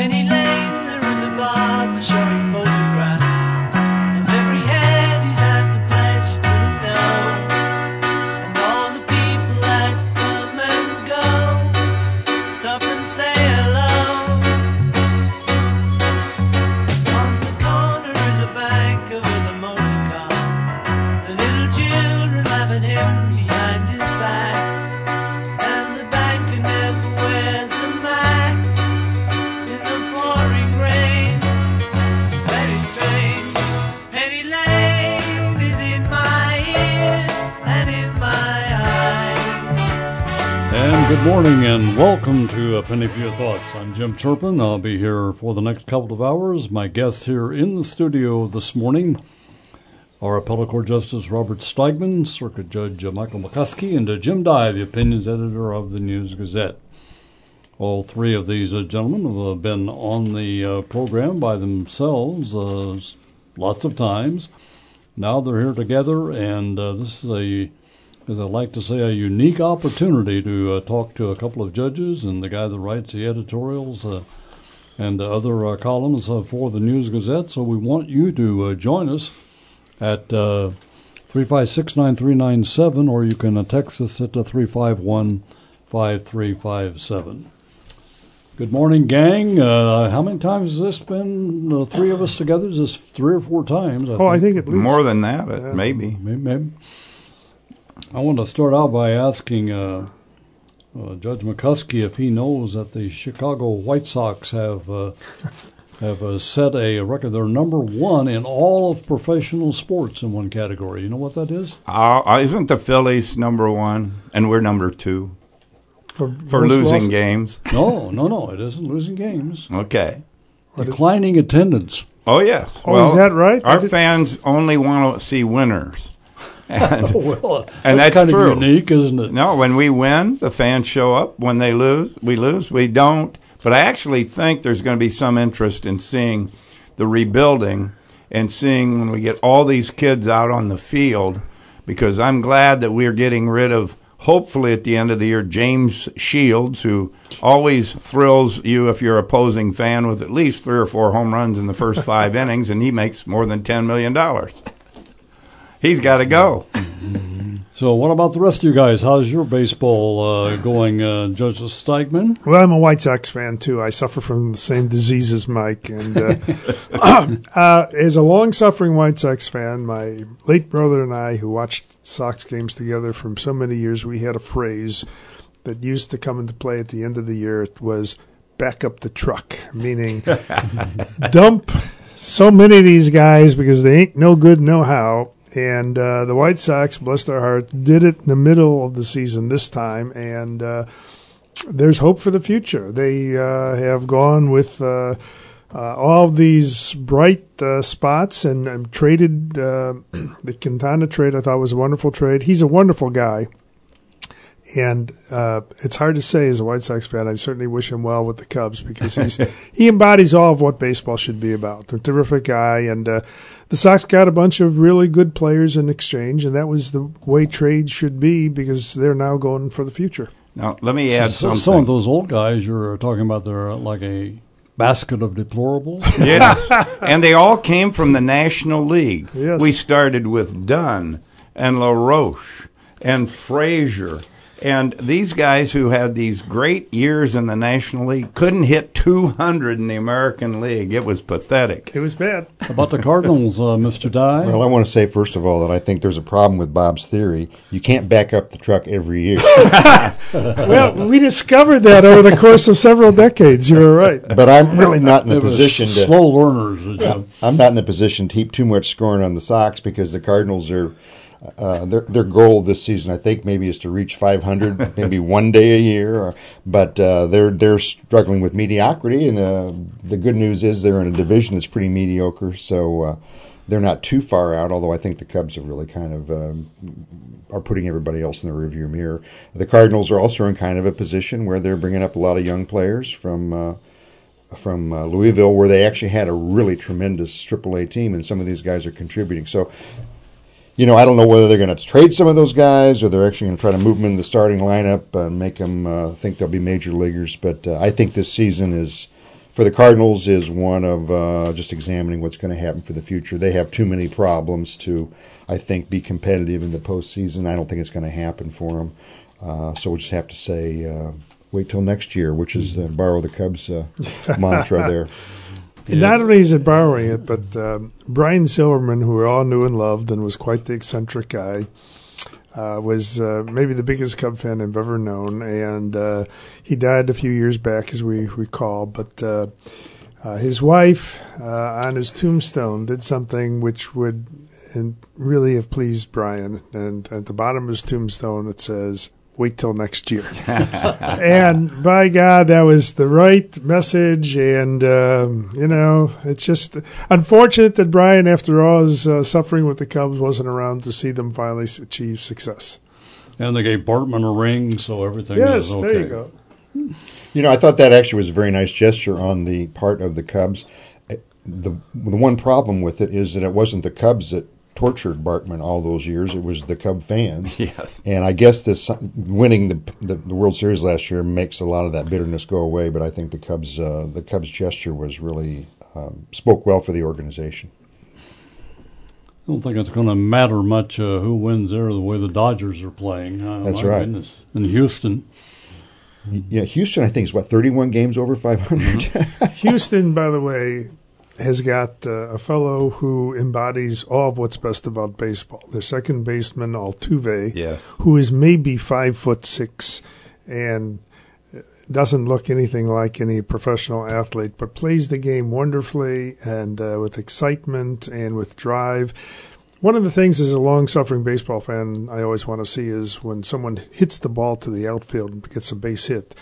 Penny Lane, to A Penny for Your Thoughts. I'm Jim Turpin. I'll be here for the next couple of hours. My guests here in the studio this morning are Appellate Court Justice Robert Steigmann, Circuit Judge Michael McCuskey, and uh, Jim Dey, the opinions editor of the News Gazette. All three of these uh, gentlemen have uh, been on the program by themselves uh, lots of times. Now they're here together, and uh, this is a as I like to say, a unique opportunity to uh, talk to a couple of judges and the guy that writes the editorials uh, and the other uh, columns uh, for the News Gazette. So we want you to uh, join us at uh, 3569397, or you can uh, text us at uh, 351 5357. Good morning, gang. Uh, how many times has this been? The three of us together? Is this three or four times? Oh, I think at least More than that, uh, maybe. Maybe, maybe. I want to start out by asking uh, uh, Judge McCuskey if he knows that the Chicago White Sox have uh, have uh, set a record. They're number one in all of professional sports in one category. You know what that is? Uh, isn't the Phillies number one, and we're number two for, for losing lost- games? No, no, no. It isn't losing games. Okay. Declining attendance. Oh yes. Oh, is that right? Our fans only want to see winners. And well, And that's, that's kind true. of unique, isn't it? no, when we win, the fans show up. When they lose, we lose. We don't. But I actually think there's going to be some interest in seeing the rebuilding and seeing when we get all these kids out on the field because I'm glad that we're getting rid of hopefully at the end of the year James Shields who always thrills you if you're a opposing fan with at least 3 or 4 home runs in the first 5 innings and he makes more than 10 million dollars. He's got to go. So, what about the rest of you guys? How's your baseball uh, going, uh, Judge Steigmann? Well, I'm a White Sox fan too. I suffer from the same disease as Mike, and uh, uh, as a long-suffering White Sox fan, my late brother and I, who watched Sox games together from so many years, we had a phrase that used to come into play at the end of the year. It was "back up the truck," meaning dump so many of these guys because they ain't no good, no how. And uh, the White Sox, bless their hearts, did it in the middle of the season this time, and. Uh, there's hope for the future. They uh, have gone with uh, uh, all these bright uh, spots and, and traded the Quintana trade. I thought was a wonderful trade. He's a wonderful guy, and uh, it's hard to say as a White Sox fan. I certainly wish him well with the Cubs because he's he embodies all of what baseball should be about. A terrific guy, and uh, the Sox got a bunch of really good players in exchange, and that was the way trade should be because they're now going for the future. Now, let me add So- something. Some of those old guys you're talking about, they're like a basket of deplorables. Yes. and they all came from the National League. Yes. We started with Dunn and LaRoche and Frazier. And these guys who had these great years in the National League couldn't hit 200 in the American League. It was pathetic. It was bad. about the Cardinals, uh, Mr. Dey. Well, I want to say first of all that I think there's a problem with Bob's theory. You can't back up the truck every year. Well, we discovered that over the course of several decades. You were right. but I'm really not in a position to. slow learners. I'm not in a position to heap too much scorn on the Sox because the Cardinals are. Uh, their their goal this season, I think, maybe is to reach 500, maybe one day a year. Or, but uh, they're they're struggling with mediocrity, and the the good news is they're in a division that's pretty mediocre. So uh, they're not too far out. Although I think the Cubs have really kind of um, are putting everybody else in the rearview mirror. The Cardinals are also in kind of a position where they're bringing up a lot of young players from uh, from uh, Louisville, where they actually had a really tremendous AAA team, and some of these guys are contributing. So, you know, I don't know whether they're going to trade some of those guys or they're actually going to try to move them in the starting lineup and make them uh, think they'll be major leaguers. But uh, I think this season is, for the Cardinals is one of uh, just examining what's going to happen for the future. They have too many problems to, I think, be competitive in the postseason. I don't think it's going to happen for them. Uh, so we'll just have to say, uh, wait till next year, which is uh, borrow the Cubs uh, mantra there. Not only is it borrowing it, but um, Brian Silverman, who we all knew and loved and was quite the eccentric guy, uh, was uh, maybe the biggest Cub fan I've ever known. And uh, he died a few years back, as we recall. But uh, uh, his wife, uh, on his tombstone, did something which would really have pleased Brian. And at the bottom of his tombstone, it says, wait till next year. and by God, that was the right message. And, um, you know, it's just unfortunate that Brian, after all his uh, suffering with the Cubs, wasn't around to see them finally achieve success. And they gave Bartman a ring, so everything yes, is okay. there you go. You know, I thought that actually was a very nice gesture on the part of the Cubs. The the one problem with it is that it wasn't the Cubs that tortured Bartman all those years; it was the Cub fans. Yes. And I guess this winning the, the the World Series last year makes a lot of that bitterness go away. But I think the Cubs uh, the Cubs gesture was really um, spoke well for the organization. I don't think it's going to matter much uh, who wins there the way the Dodgers are playing. Uh, That's my right. Goodness. In Houston, Yeah, Houston I think is what thirty one games over five Houston, by the way, has got uh, a fellow who embodies all of what's best about baseball. Their second baseman, Altuve, Yes. who is maybe five foot six and doesn't look anything like any professional athlete, but plays the game wonderfully and uh, with excitement and with drive. One of the things as a long suffering baseball fan I always want to see is when someone hits the ball to the outfield and gets a base hit,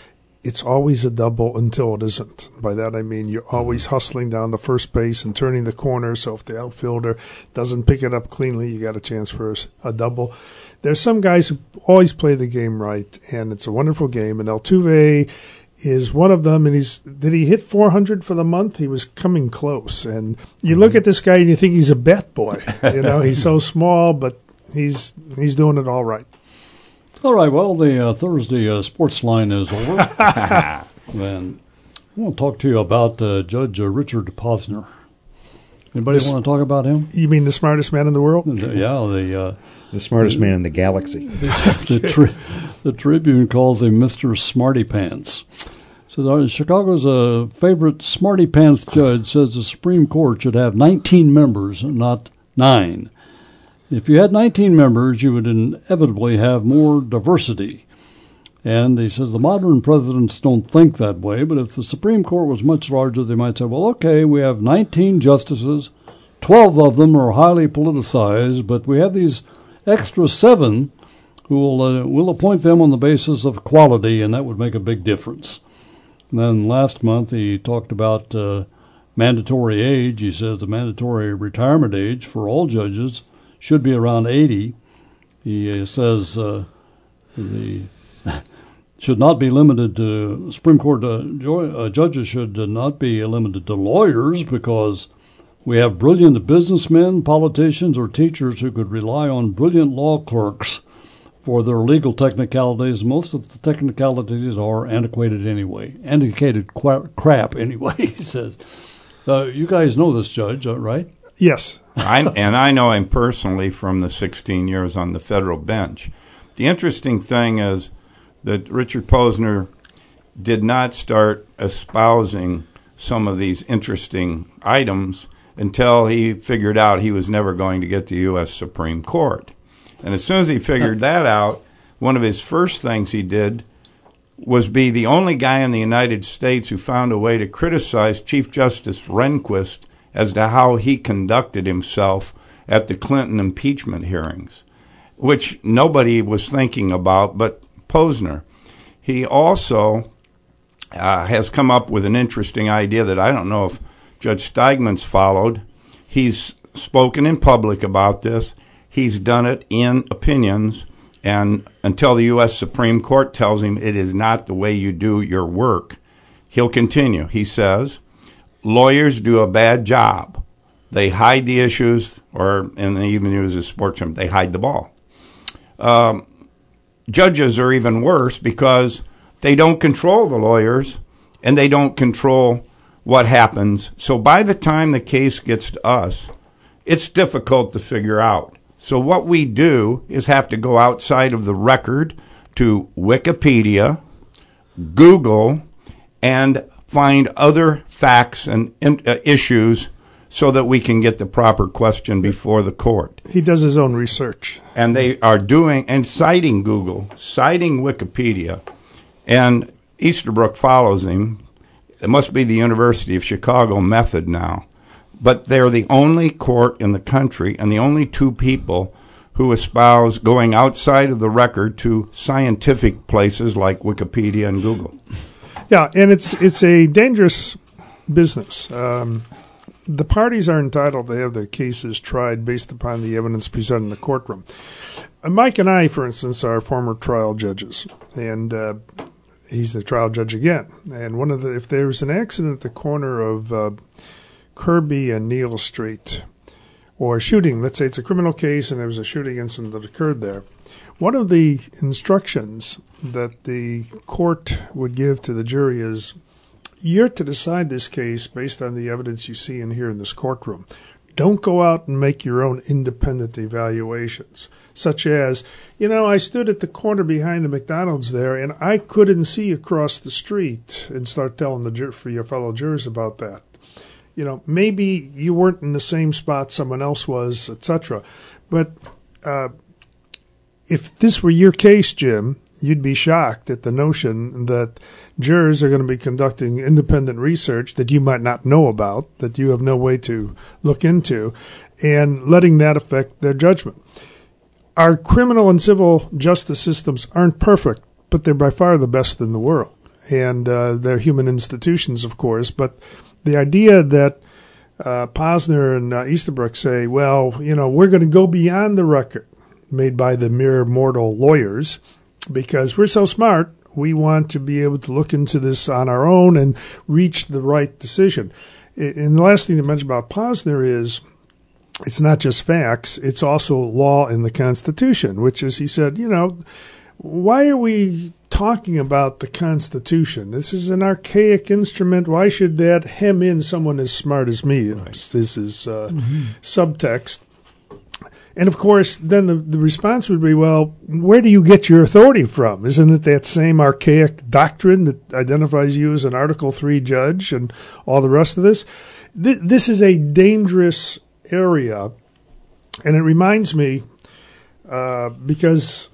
it's always a double until it isn't. By that I mean you're always mm-hmm. hustling down the first base and turning the corner. So if the outfielder doesn't pick it up cleanly, you got a chance for a double. There's some guys who always play the game right, and it's a wonderful game. And Altuve is one of them. And he's did he hit 400 for the month? He was coming close. And you look mm-hmm. at this guy and you think he's a bat boy. You know, he's so small, but he's he's doing it all right. All right. Well, the uh, Thursday uh, sports line is over, and I want to talk to you about uh, Judge uh, Richard Posner. Anybody This- want to talk about him? You mean the smartest man in the world? The- yeah, the uh, the smartest man in the galaxy. the, tri- the Tribune calls him Mister Smarty Pants. So uh, Chicago's uh, favorite Smarty Pants judge says the Supreme Court should have 19 members, not nine. If you had 19 members, you would inevitably have more diversity. And he says the modern presidents don't think that way, but if the Supreme Court was much larger, they might say, well, okay, we have 19 justices, 12 of them are highly politicized, but we have these extra seven who will uh, will appoint them on the basis of quality, and that would make a big difference. And then last month he talked about uh, mandatory age. He says the mandatory retirement age for all judges should be around 80. He uh, says uh, the should not be limited to Supreme Court uh, jo- uh, judges should uh, not be limited to lawyers because we have brilliant businessmen, politicians, or teachers who could rely on brilliant law clerks for their legal technicalities. Most of the technicalities are antiquated anyway, antiquated qua- crap anyway. He says, uh, "You guys know this judge, right?" Yes. I, and I know him personally from the 16 years on the federal bench. The interesting thing is that Richard Posner did not start espousing some of these interesting items until he figured out he was never going to get the U.S. Supreme Court. And as soon as he figured that out, one of his first things he did was be the only guy in the United States who found a way to criticize Chief Justice Rehnquist as to how he conducted himself at the Clinton impeachment hearings, which nobody was thinking about but Posner. He also uh, has come up with an interesting idea that I don't know if Judge Steigmann's followed. He's spoken in public about this. He's done it in opinions, and until the U.S. Supreme Court tells him it is not the way you do your work, he'll continue. He says, lawyers do a bad job. They hide the issues, or, and they even use a sports term, they hide the ball. Um, judges are even worse because they don't control the lawyers and they don't control what happens. So by the time the case gets to us, it's difficult to figure out. So what we do is have to go outside of the record to Wikipedia, Google, and find other facts and in, uh, issues so that we can get the proper question before the court. He does his own research. And they are doing and citing Google, citing Wikipedia, and Easterbrook follows him. It must be the University of Chicago method now. But they're the only court in the country and the only two people who espouse going outside of the record to scientific places like Wikipedia and Google. Yeah, and it's it's a dangerous business. Um, the parties are entitled to have their cases tried based upon the evidence presented in the courtroom. Uh, Mike and I, for instance, are former trial judges, and uh, he's the trial judge again. And one of the if there's an accident at the corner of uh, Kirby and Neil Street, or a shooting, let's say it's a criminal case and there was a shooting incident that occurred there. One of the instructions that the court would give to the jury is you're to decide this case based on the evidence you see and hear in this courtroom. Don't go out and make your own independent evaluations, such as, you know, I stood at the corner behind the McDonald's there and I couldn't see across the street and start telling the jur- for your fellow jurors about that. You know, maybe you weren't in the same spot someone else was, etc. But uh, if this were your case, Jim, you'd be shocked at the notion that jurors are going to be conducting independent research that you might not know about, that you have no way to look into, and letting that affect their judgment. Our criminal and civil justice systems aren't perfect, but they're by far the best in the world. And uh, they're human institutions, of course, but the idea that uh, Posner and uh, Easterbrook say, well, you know, we're going to go beyond the record made by the mere mortal lawyers because we're so smart. We want to be able to look into this on our own and reach the right decision. And the last thing to mention about Posner is it's not just facts, it's also law in the Constitution, which is, he said, you know, why are we talking about the Constitution? This is an archaic instrument. Why should that hem in someone as smart as me? Right. This is uh, mm-hmm. subtext. And of course, then the, the response would be, well, where do you get your authority from? Isn't it that same archaic doctrine that identifies you as an Article 3 judge and all the rest of this? Th- this is a dangerous area. And it reminds me, uh, because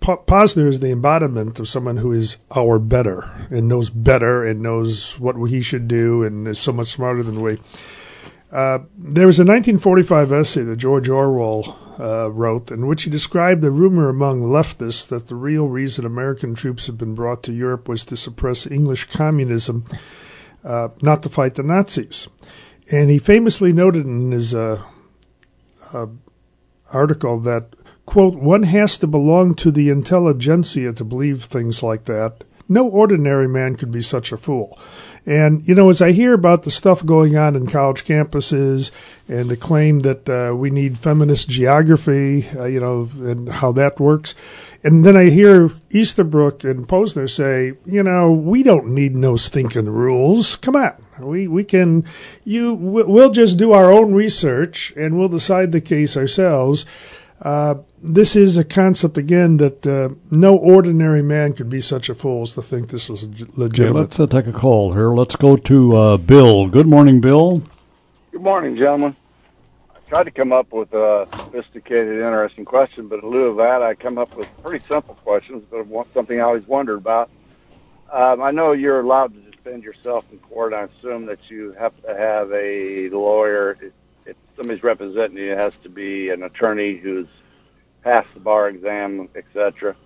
Posner is the embodiment of someone who is our better and knows better and knows what he should do and is so much smarter than we. Uh, there was a 1945 essay that George Orwell uh, wrote in which he described the rumor among leftists that the real reason American troops had been brought to Europe was to suppress English communism, uh, not to fight the Nazis. And he famously noted in his uh, uh, article that, quote, one has to belong to the intelligentsia to believe things like that. No ordinary man could be such a fool. And, you know, as I hear about the stuff going on in college campuses and the claim that uh, we need feminist geography, uh, you know, and how that works, and then I hear Easterbrook and Posner say, you know, we don't need no stinking rules. Come on. We, we can, you, we'll just do our own research and we'll decide the case ourselves. Uh, this is a concept again that uh, no ordinary man could be such a fool as to think this is legitimate. Okay, let's uh, take a call here. Let's go to uh, Bill. Good morning, Bill. Good morning, gentlemen. I tried to come up with a sophisticated, interesting question, but in lieu of that, I come up with pretty simple questions, but something I always wondered about. Um, I know you're allowed to defend yourself in court. I assume that you have to have a lawyer If somebody's representing you it has to be an attorney who's passed the bar exam, etc.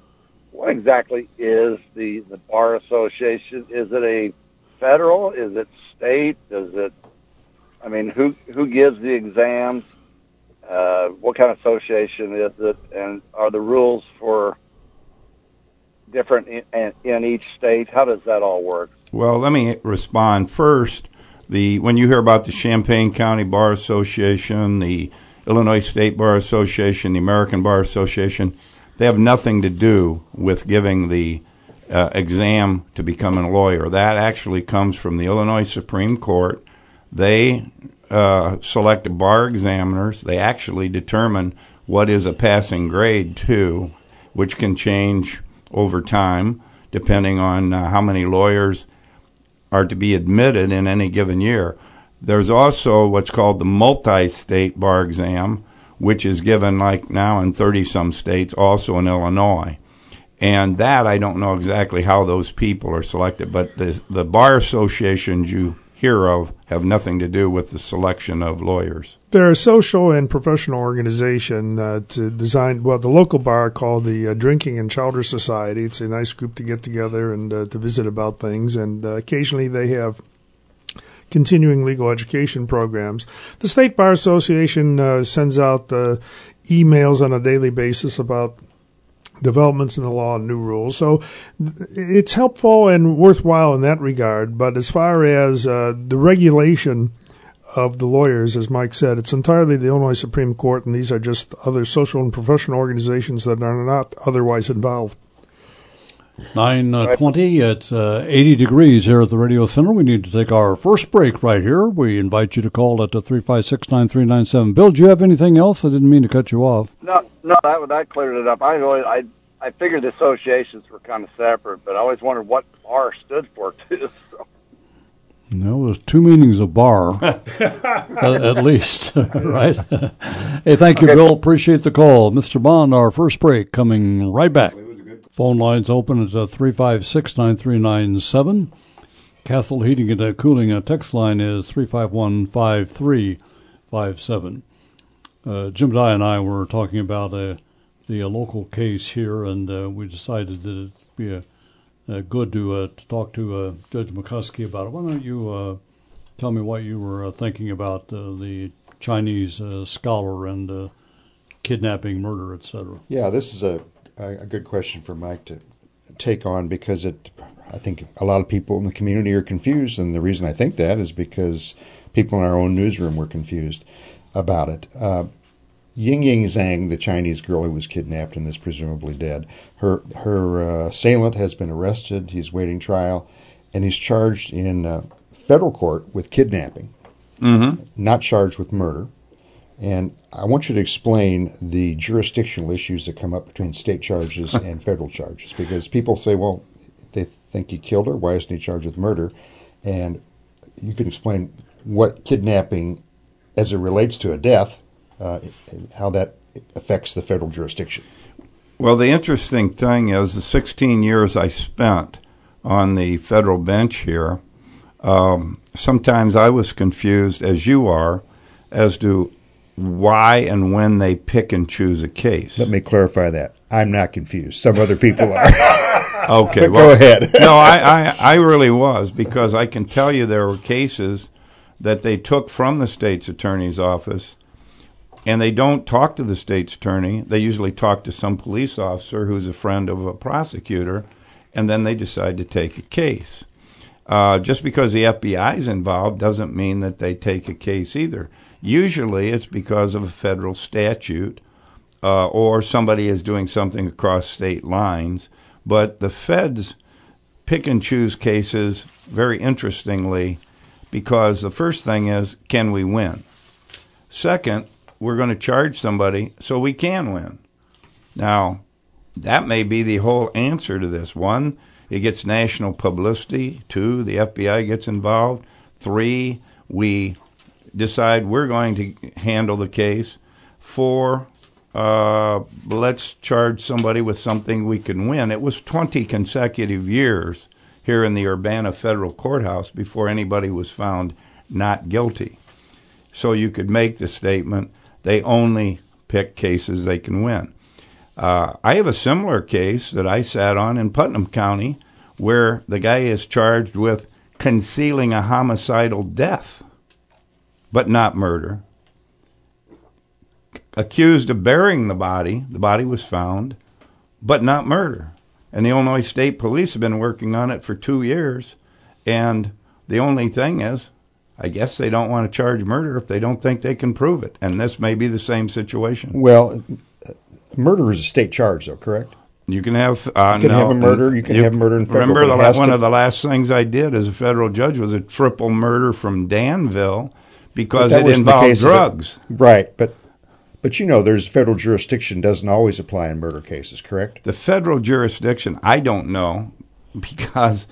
What exactly is the the bar association? Is it a federal? Is it state? Does it? I mean, who who gives the exams? Uh, what kind of association is it? And are the rules for different in, in each state? How does that all work? Well, let me respond first the when you hear about the Champaign County Bar Association, the Illinois State Bar Association, the American Bar Association, they have nothing to do with giving the uh, exam to become a lawyer. That actually comes from the Illinois Supreme Court. They uh, select bar examiners. They actually determine what is a passing grade too, which can change over time depending on uh, how many lawyers are to be admitted in any given year. There's also what's called the multi-state bar exam, which is given like now in 30 some states, also in Illinois. And that I don't know exactly how those people are selected, but the the bar associations you hear of have nothing to do with the selection of lawyers. They're a social and professional organization uh, to design, well, the local bar called the uh, Drinking and Chowder Society. It's a nice group to get together and uh, to visit about things. And uh, occasionally they have continuing legal education programs. The State Bar Association uh, sends out uh, emails on a daily basis about developments in the law and new rules. So it's helpful and worthwhile in that regard. But as far as uh, the regulation of the lawyers, as Mike said, it's entirely the Illinois Supreme Court, and these are just other social and professional organizations that are not otherwise involved. 920, it's uh, 80 degrees here at the Radio Center. We need to take our first break right here. We invite you to call at the 356 9397. Bill, do you have anything else? I didn't mean to cut you off. No, no, that that cleared it up. I always, I I figured the associations were kind of separate, but I always wondered what bar stood for too. So. No, there's two meanings of bar, at, at least, right? hey, thank you, Bill. Appreciate the call. Mr. Bond, our first break coming right back. Phone lines open at 356 9397. Castle Heating and uh, Cooling uh, text line is 351 5357. Uh, Jim Dey and I were talking about uh, the uh, local case here, and uh, we decided that it'd be a, uh, good to, uh, to talk to uh, Judge McCuskey about it. Why don't you uh, tell me what you were uh, thinking about uh, the Chinese uh, scholar and uh, kidnapping, murder, etc.? Yeah, this is a, a a good question for Mike to take on because it. I think a lot of people in the community are confused, and the reason I think that is because people in our own newsroom were confused about it. Uh, Ying Ying Zhang, the Chinese girl who was kidnapped and is presumably dead, her her uh, assailant has been arrested. He's waiting trial, and he's charged in uh, federal court with kidnapping, Mm-hmm. not charged with murder. And I want you to explain the jurisdictional issues that come up between state charges and federal charges, because people say, well, they think he killed her. Why isn't he charged with murder? And you can explain what kidnapping, as it relates to a death, uh, how that affects the federal jurisdiction. Well, the interesting thing is the 16 years I spent on the federal bench here, um, sometimes I was confused, as you are, as to why and when they pick and choose a case. Let me clarify that. I'm not confused. Some other people are. Okay, But go ahead. no, I, I, I really was because I can tell you there were cases that they took from the state's attorney's office and they don't talk to the state's attorney. They usually talk to some police officer who's a friend of a prosecutor, and then they decide to take a case. Uh, just because the FBI is involved doesn't mean that they take a case either. Usually it's because of a federal statute uh, or somebody is doing something across state lines. But the feds pick and choose cases very interestingly because the first thing is can we win? Second, we're going to charge somebody so we can win. Now, that may be the whole answer to this. One, it gets national publicity. Two, the FBI gets involved. Three, we decide we're going to handle the case. Four, uh, let's charge somebody with something we can win. It was 20 consecutive years here in the Urbana Federal Courthouse before anybody was found not guilty. So you could make the statement they only pick cases they can win. Uh, I have a similar case that I sat on in Putnam County where the guy is charged with concealing a homicidal death, but not murder. Accused of burying the body, the body was found, but not murder. And the Illinois State Police have been working on it for two years. And the only thing is, I guess they don't want to charge murder if they don't think they can prove it. And this may be the same situation. Well, murder is a state charge, though, correct? You can have. Uh, You can no, have a murder, you can have murder in federal, Remember, the, one to- of the last things I did as a federal judge was a triple murder from Danville because it was the involved case it. drugs. Right, but but you know, there's federal jurisdiction doesn't always apply in murder cases, correct? The federal jurisdiction, I don't know because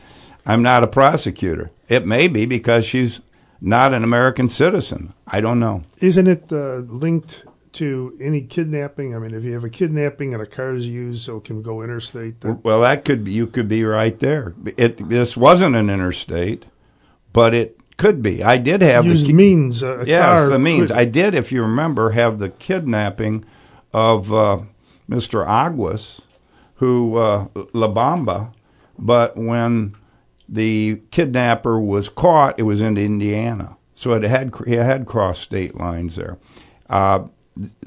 I'm not a prosecutor. It may be because she's not an American citizen. I don't know. Isn't it uh, linked to any kidnapping? I mean, if you have a kidnapping and a car is used, so it can go interstate. That, Well, that could be, you could be right there. It this wasn't an interstate, but it could be. I did have the means. uh, yes, car the means. could- I did, if you remember, have the kidnapping of uh, Mr. Aguas, who uh, La Bamba, but when the kidnapper was caught, it was in Indiana, so it had it had crossed state lines there. Uh,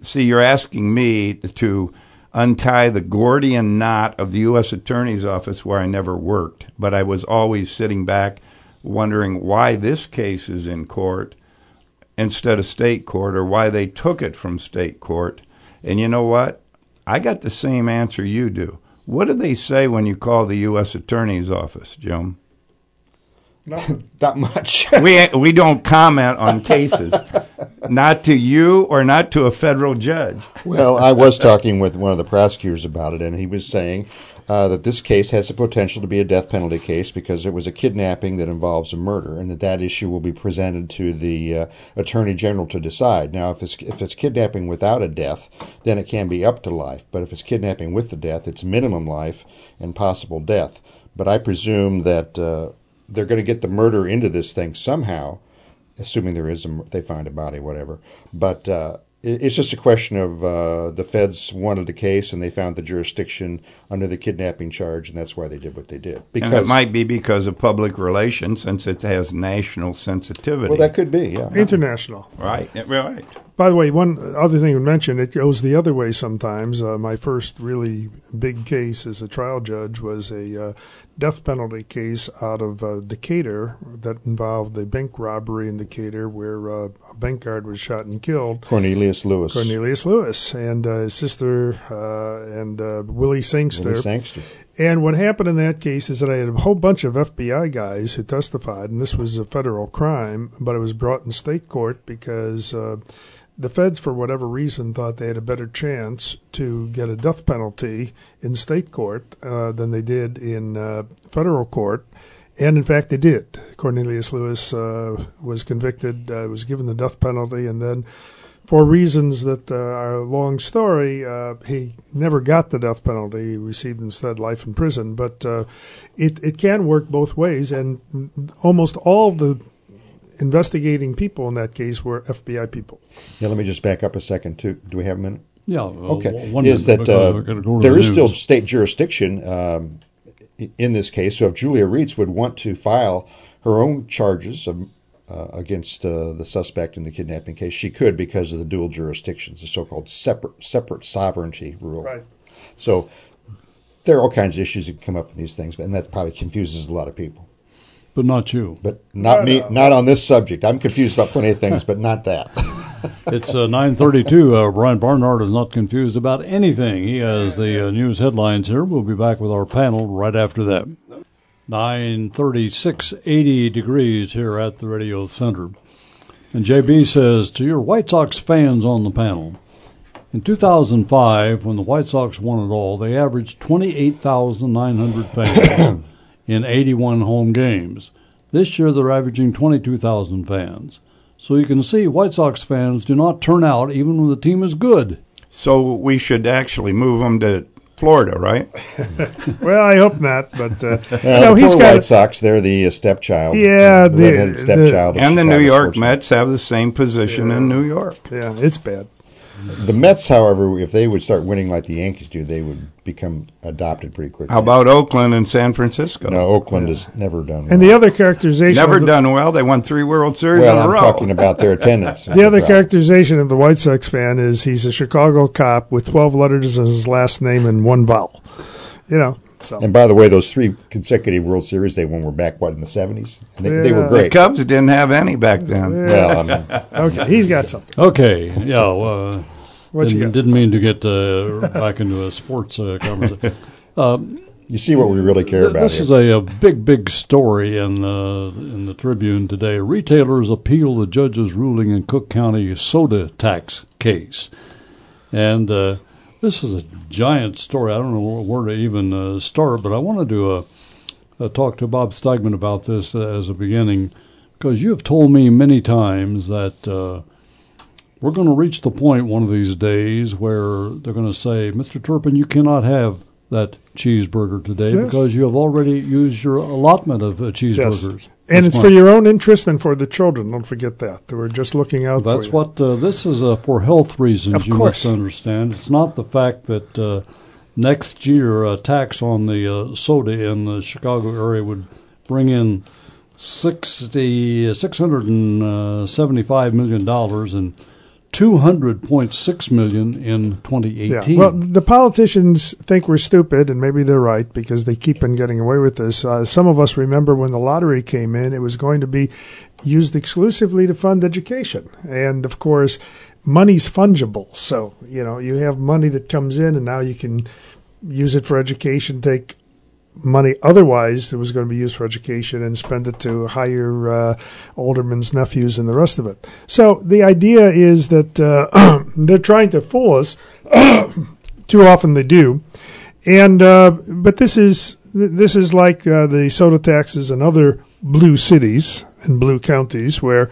see, you're asking me to untie the Gordian knot of the U.S. Attorney's Office where I never worked, but I was always sitting back wondering why this case is in court instead of state court or why they took it from state court. And you know what? I got the same answer you do. What do they say when you call the U.S. Attorney's Office, Jim? Nothing. Not much. we we don't comment on cases, not to you or not to a federal judge. well, I was talking with one of the prosecutors about it, and he was saying uh, that this case has the potential to be a death penalty case because it was a kidnapping that involves a murder, and that that issue will be presented to the uh, attorney general to decide. Now, if it's if it's kidnapping without a death, then it can be up to life. But if it's kidnapping with the death, it's minimum life and possible death. But I presume that uh, they're going to get the murder into this thing somehow assuming there is a, they find a body, whatever. But uh, it's just a question of uh, the feds wanted the case and they found the jurisdiction under the kidnapping charge, and that's why they did what they did. And it might be because of public relations, since it has national sensitivity. well, that could be, yeah. International. right, right. By the way, one other thing to mention, it goes the other way sometimes. Uh, my first really big case as a trial judge was a uh, death penalty case out of uh, Decatur that involved the bank robbery in Decatur where uh, a bank guard was shot and killed. Cornelius Lewis. Cornelius Lewis and uh, his sister uh, and uh, Willie Sangster. Willie Sangster. And what happened in that case is that I had a whole bunch of FBI guys who testified, and this was a federal crime, but it was brought in state court because uh, the feds, for whatever reason, thought they had a better chance to get a death penalty in state court uh, than they did in uh, federal court. And in fact, they did. Cornelius Lewis uh, was convicted, uh, was given the death penalty, and then for reasons that uh, are a long story, uh, he never got the death penalty. He received instead life in prison. But uh, it it can work both ways, and almost all the investigating people in that case were FBI people. Yeah, let me just back up a second, too. Do we have a minute? Yeah. uh, Okay. One is minute, that because uh, go there the is still state jurisdiction um, in this case. So if Julia Rietz would want to file her own charges of, uh, against uh, the suspect in the kidnapping case, she could because of the dual jurisdictions, the so-called separate separate sovereignty rule. Right. So there are all kinds of issues that can come up in these things, and that probably confuses a lot of people. but not you. But not No, me, no. not on this subject. I'm confused about plenty of things, but not that. It's uh, 932. Uh, Brian Barnard is not confused about anything. He has the uh, news headlines here. We'll be back with our panel right after that. 936, 80 degrees here at the Radio Center. And JB says, to your White Sox fans on the panel, in 2005, when the White Sox won it all, they averaged 28,900 fans in 81 home games. This year, they're averaging 22,000 fans. So you can see White Sox fans do not turn out even when the team is good. So we should actually move them to Florida, right? Well, I hope not, but uh, Uh, no, the he's poor got White Sox. They're the uh, stepchild. Yeah, the, the- redheaded the- stepchild. of And the New York sports. Mets have the same position in New York. Yeah, it's bad. The Mets, however, if they would start winning like the Yankees do, they would become adopted pretty quickly. How about Oakland and San Francisco? No, Oakland has never done. Well. And well. the other characterization, Never of the, done well. They won three World Series well, in a I'm row. talking about their attendance. the other characterization of the White Sox fan is he's a Chicago cop with twelve letters as his last name and one vowel. You know, so And by the way, those three consecutive World Series they won were back what in the seventies. They, they were Yeah. great. Cubs didn't have any back then. Well, I mean, okay, he's got something. Okay, yeah. Uh, What you didn't, got? didn't mean to get uh, back into a sports uh, conversation. You see what we really care Th- about This here. is a, a big, big story in uh, in the Tribune today. Retailers appeal the judge's ruling in Cook County soda tax case, and uh, this is a giant story. I don't know where to even uh, start, but I wanted to uh, uh, talk to Bob Steigmann about this as a beginning, because you have told me many times that. Uh, we're going to reach the point one of these days where they're going to say, Mr. Turpin, you cannot have that cheeseburger today Yes. because you have already used your allotment of uh, cheeseburgers. And this it's for your own interest and for the children. Don't forget that. We're just looking out That's for you. what uh, this is uh, for health reasons. Of you course. must understand. It's not the fact that uh, next year a tax on the uh, soda in the Chicago area would bring in 60, 675 million dollars and 200.6 million in 2018. Yeah. Well, the politicians think we're stupid, and maybe they're right because they keep on getting away with this. Uh, some of us remember when the lottery came in, it was going to be used exclusively to fund education. And of course, money's fungible. So, you know, you have money that comes in, and now you can use it for education, take money otherwise that was going to be used for education and spend it to hire uh, aldermen's nephews and the rest of it. So the idea is that uh, they're trying to fool us. Too often they do, and uh, but this is this is like uh, the soda taxes and other blue cities and blue counties where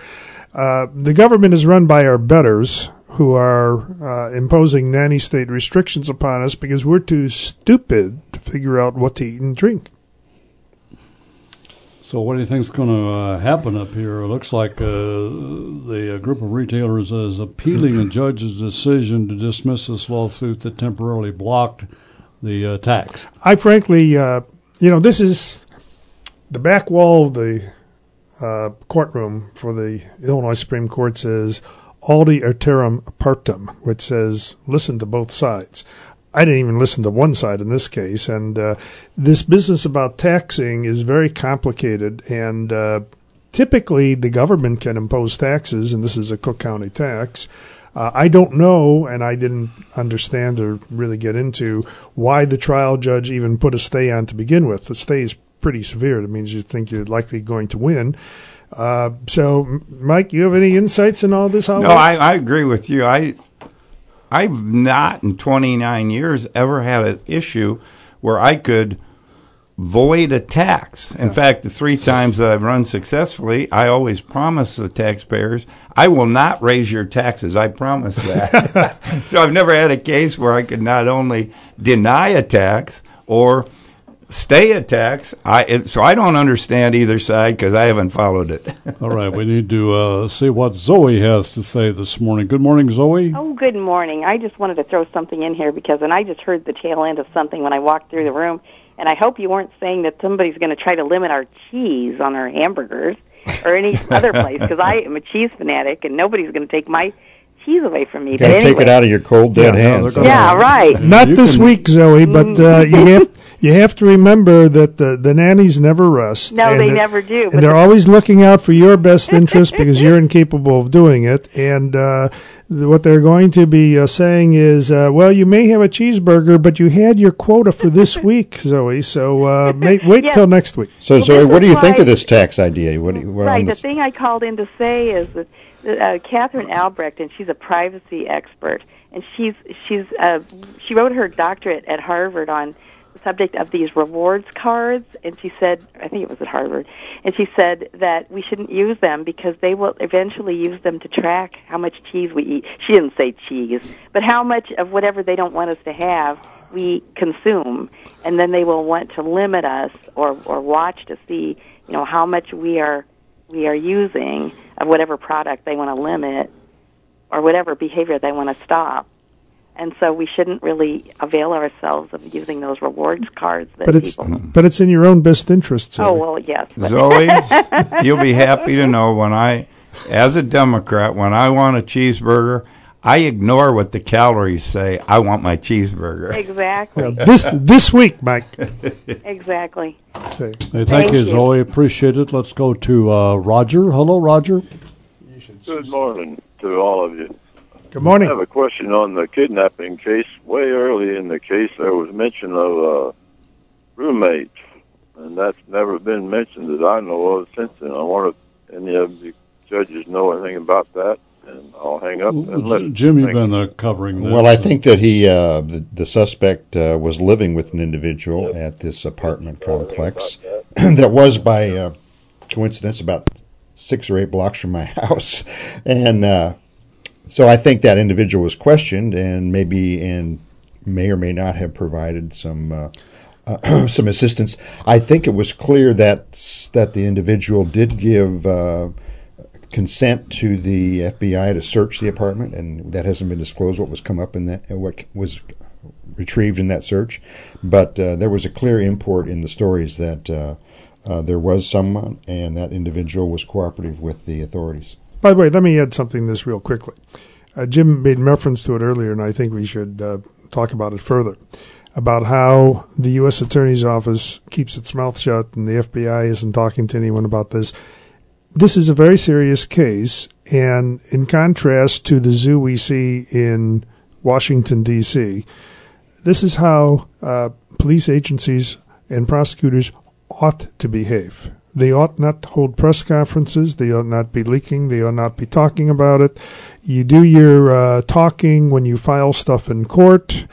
uh, the government is run by our betters who are uh, imposing nanny state restrictions upon us because we're too stupid to figure out what to eat and drink. So what do you think is going to uh, happen up here? It looks like uh, the uh, group of retailers is appealing a judge's decision to dismiss this lawsuit that temporarily blocked the uh, tax. I frankly, uh, you know, this is the back wall of the uh, courtroom for the Illinois Supreme Court says audi alteram partem, which says listen to both sides. I didn't even listen to one side in this case, and uh, this business about taxing is very complicated. And uh, typically, the government can impose taxes, and this is a Cook County tax. Uh, I don't know, and I didn't understand or really get into why the trial judge even put a stay on to begin with. The stay is pretty severe. It means you think you're likely going to win. Uh, so, Mike, you have any insights in all this? It No. I, I agree with you. I I've not in 29 years ever had an issue where I could void a tax. In fact, the three times that I've run successfully, I always promise the taxpayers, I will not raise your taxes. I promise that. so I've never had a case where I could not only deny a tax or stay a tax. I it, so I don't understand either side because I haven't followed it. All right, we need to uh, see what Zoe has to say this morning. Good morning, Zoe. Oh, good morning. I just wanted to throw something in here because, and I just heard the tail end of something when I walked through the room, and I hope you weren't saying that somebody's going to try to limit our cheese on our hamburgers or any other place because I am a cheese fanatic and nobody's going to take my cheese away from me. You but gotta anyway, take it out of your cold dead Yeah, hands. they're Yeah, right. Not You this can- week, Zoe, but uh, you have you have to remember that the, the nannies never rest. No, and they that- never do, And they're always looking out for your best interest because you're incapable of doing it. And uh, what they're going to be uh, saying is, uh, well, you may have a cheeseburger, but you had your quota for this week, Zoe. So uh, may, wait Yes. till next week. So, Well, Zoe, what do you think why- of this tax idea? What do you, what Right. The this- thing I called in to say is that uh, Katherine Albrecht, and she's a privacy expert, and she's she's uh, she wrote her doctorate at Harvard on subject of these rewards cards, and she said I think it was at Harvard, and she said that we shouldn't use them because they will eventually use them to track how much cheese we eat. She didn't say cheese, but how much of whatever they don't want us to have we consume, and then they will want to limit us or or watch to see you know how much we are we are using of whatever product they want to limit or whatever behavior they want to stop. And so we shouldn't really avail ourselves of using those rewards cards that But it's people. but it's in your own best interest, Zoe. Oh well, yes. Zoe, you'll be happy to know when I, as a Democrat, when I want a cheeseburger, I ignore what the calories say. I want my cheeseburger. exactly, Yeah, this this week, Mike. exactly. Okay. Hey, thank, Thank you, you. Zoe. Appreciate it. Let's go to uh, Roger. Hello, Roger. Good morning to all of you. Good morning. I have a question on the kidnapping case. Way early in the case, there was mention of uh, roommates, and that's never been mentioned that I know of since then. I wonder if any of the judges know anything about that, and I'll hang up and listen. Jim, you've Thank been uh, covering this. Well, I think that he, uh, the, the suspect, uh, was living with an individual at this apartment complex that was, by uh, coincidence, about six or eight blocks from my house, and uh, so I think that individual was questioned and maybe and may or may not have provided some. Uh, uh, some assistance. I think it was clear that that the individual did give uh, consent to the FBI to search the apartment, and that hasn't been disclosed. What was come up in that, what was retrieved in that search, but uh, there was a clear import in the stories that uh, uh, there was someone, and that individual was cooperative with the authorities. By the way, let me add something to this real quickly. Uh, Jim made reference to it earlier, and I think we should uh, talk about it further about how the U.S. Attorney's Office keeps its mouth shut and the FBI isn't talking to anyone about this. This is a very serious case, and in contrast to the zoo we see in Washington, D.C., this is how uh, police agencies and prosecutors ought to behave. They ought not hold press conferences. They ought not be leaking. They ought not be talking about it. You do your uh, talking when you file stuff in court.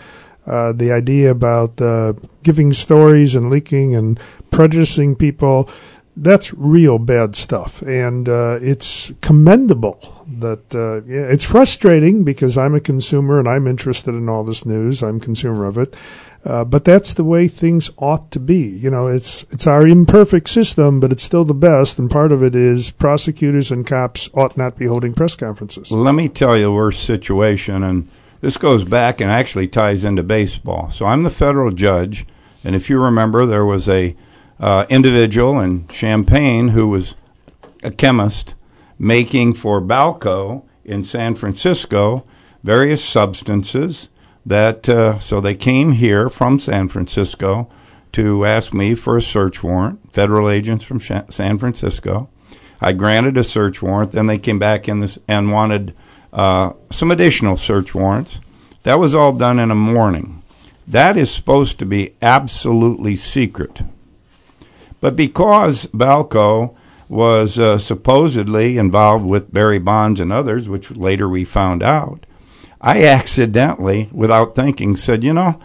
Uh, the idea about uh, giving stories and leaking and prejudicing people, that's real bad stuff. And uh, it's commendable that, uh, yeah, it's frustrating because I'm a consumer and I'm interested in all this news. I'm consumer of it. Uh, but that's the way things ought to be. You know, it's it's our imperfect system, but it's still the best. And part of it is prosecutors and cops ought not be holding press conferences. Let me tell you the worst situation, and this goes back and actually ties into baseball. So I'm the federal judge, and if you remember, there was a uh, individual in Champaign who was a chemist making for Balco in San Francisco various substances that uh, so they came here from San Francisco to ask me for a search warrant. Federal agents from San Francisco. I granted a search warrant. Then they came back in this and wanted uh, some additional search warrants. That was all done in a morning. That is supposed to be absolutely secret. But because Balco was uh, supposedly involved with Barry Bonds and others, which later we found out, I accidentally, without thinking, said, you know,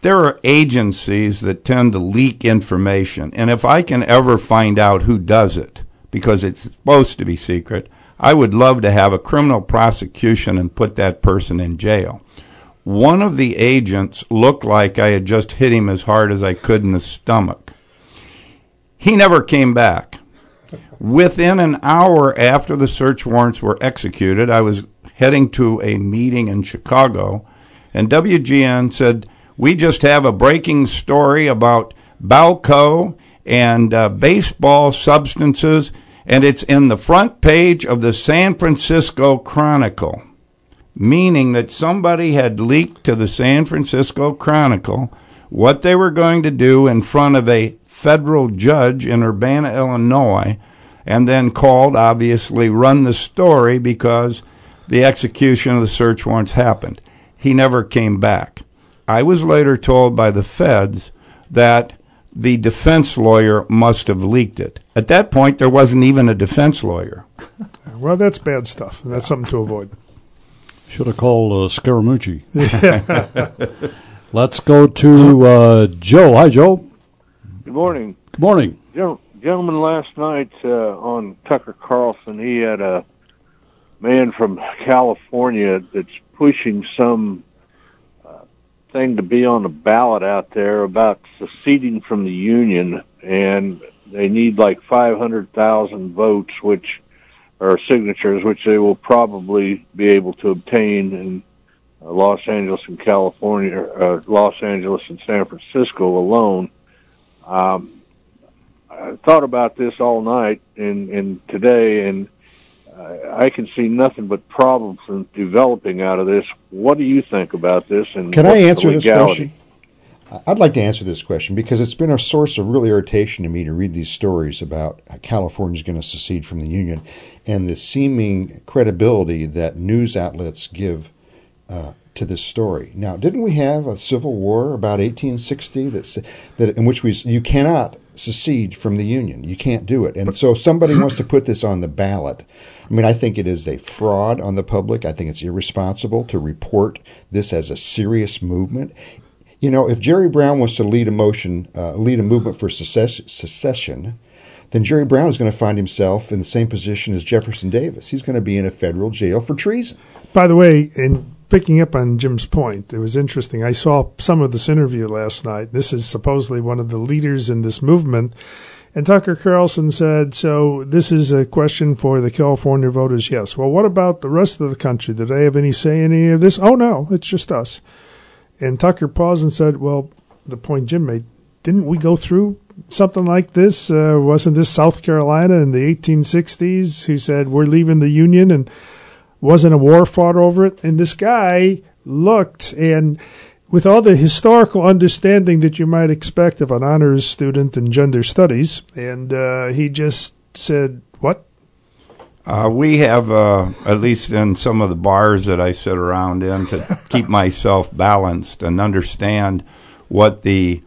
there are agencies that tend to leak information. And if I can ever find out who does it, because it's supposed to be secret, I would love to have a criminal prosecution and put that person in jail. One of the agents looked like I had just hit him as hard as I could in the stomach. He never came back. Within an hour after the search warrants were executed, I was heading to a meeting in Chicago, and WGN said, We just have a breaking story about Balco and uh, baseball substances, and it's in the front page of the San Francisco Chronicle. Meaning that somebody had leaked to the San Francisco Chronicle what they were going to do in front of a federal judge in Urbana, Illinois, and then called, obviously, run the story because the execution of the search warrants happened. He never came back. I was later told by the feds that the defense lawyer must have leaked it. At that point, there wasn't even a defense lawyer. Well, that's bad stuff. That's something to avoid. Should have called uh, Scaramucci. Let's go to uh, Joe. Hi, Joe. Good morning. Good morning. Gen- gentlemen, last night uh, on Tucker Carlson, he had a man from California that's pushing some uh, thing to be on the ballot out there about seceding from the union, and they need like 500,000 votes, which are signatures, which they will probably be able to obtain in uh, Los Angeles and California, uh, Los Angeles and San Francisco alone. Um, I thought about this all night and, and today, and I I can see nothing but problems developing out of this. What do you think about this? And Can I answer this question? I'd like to answer this question because it's been a source of real irritation to me to read these stories about how California's going to secede from the union and the seeming credibility that news outlets give uh, to this story. Now, didn't we have a civil war about 1860 that that in which we you cannot secede from the union. You can't do it. And so somebody wants to put this on the ballot. I mean, I think it is a fraud on the public. I think it's irresponsible to report this as a serious movement. You know, if Jerry Brown wants to lead a motion, uh, lead a movement for secess- secession, then Jerry Brown is going to find himself in the same position as Jefferson Davis. He's going to be in a federal jail for treason. By the way, in picking up on Jim's point, it was interesting. I saw some of this interview last night. This is supposedly one of the leaders in this movement. And Tucker Carlson said, So this is a question for the California voters? Yes. Well, what about the rest of the country? Did they have any say in any of this? Oh, no, it's just us. And Tucker paused and said, Well, the point Jim made, didn't we go through something like this? Uh, wasn't this South Carolina in the 1860s who said, We're leaving the Union? And wasn't a war fought over it. And this guy looked and with all the historical understanding that you might expect of an honors student in gender studies, and uh, he just said, "What?" Uh, we have, uh, at least in some of the bars that I sit around in, to keep myself balanced and understand what the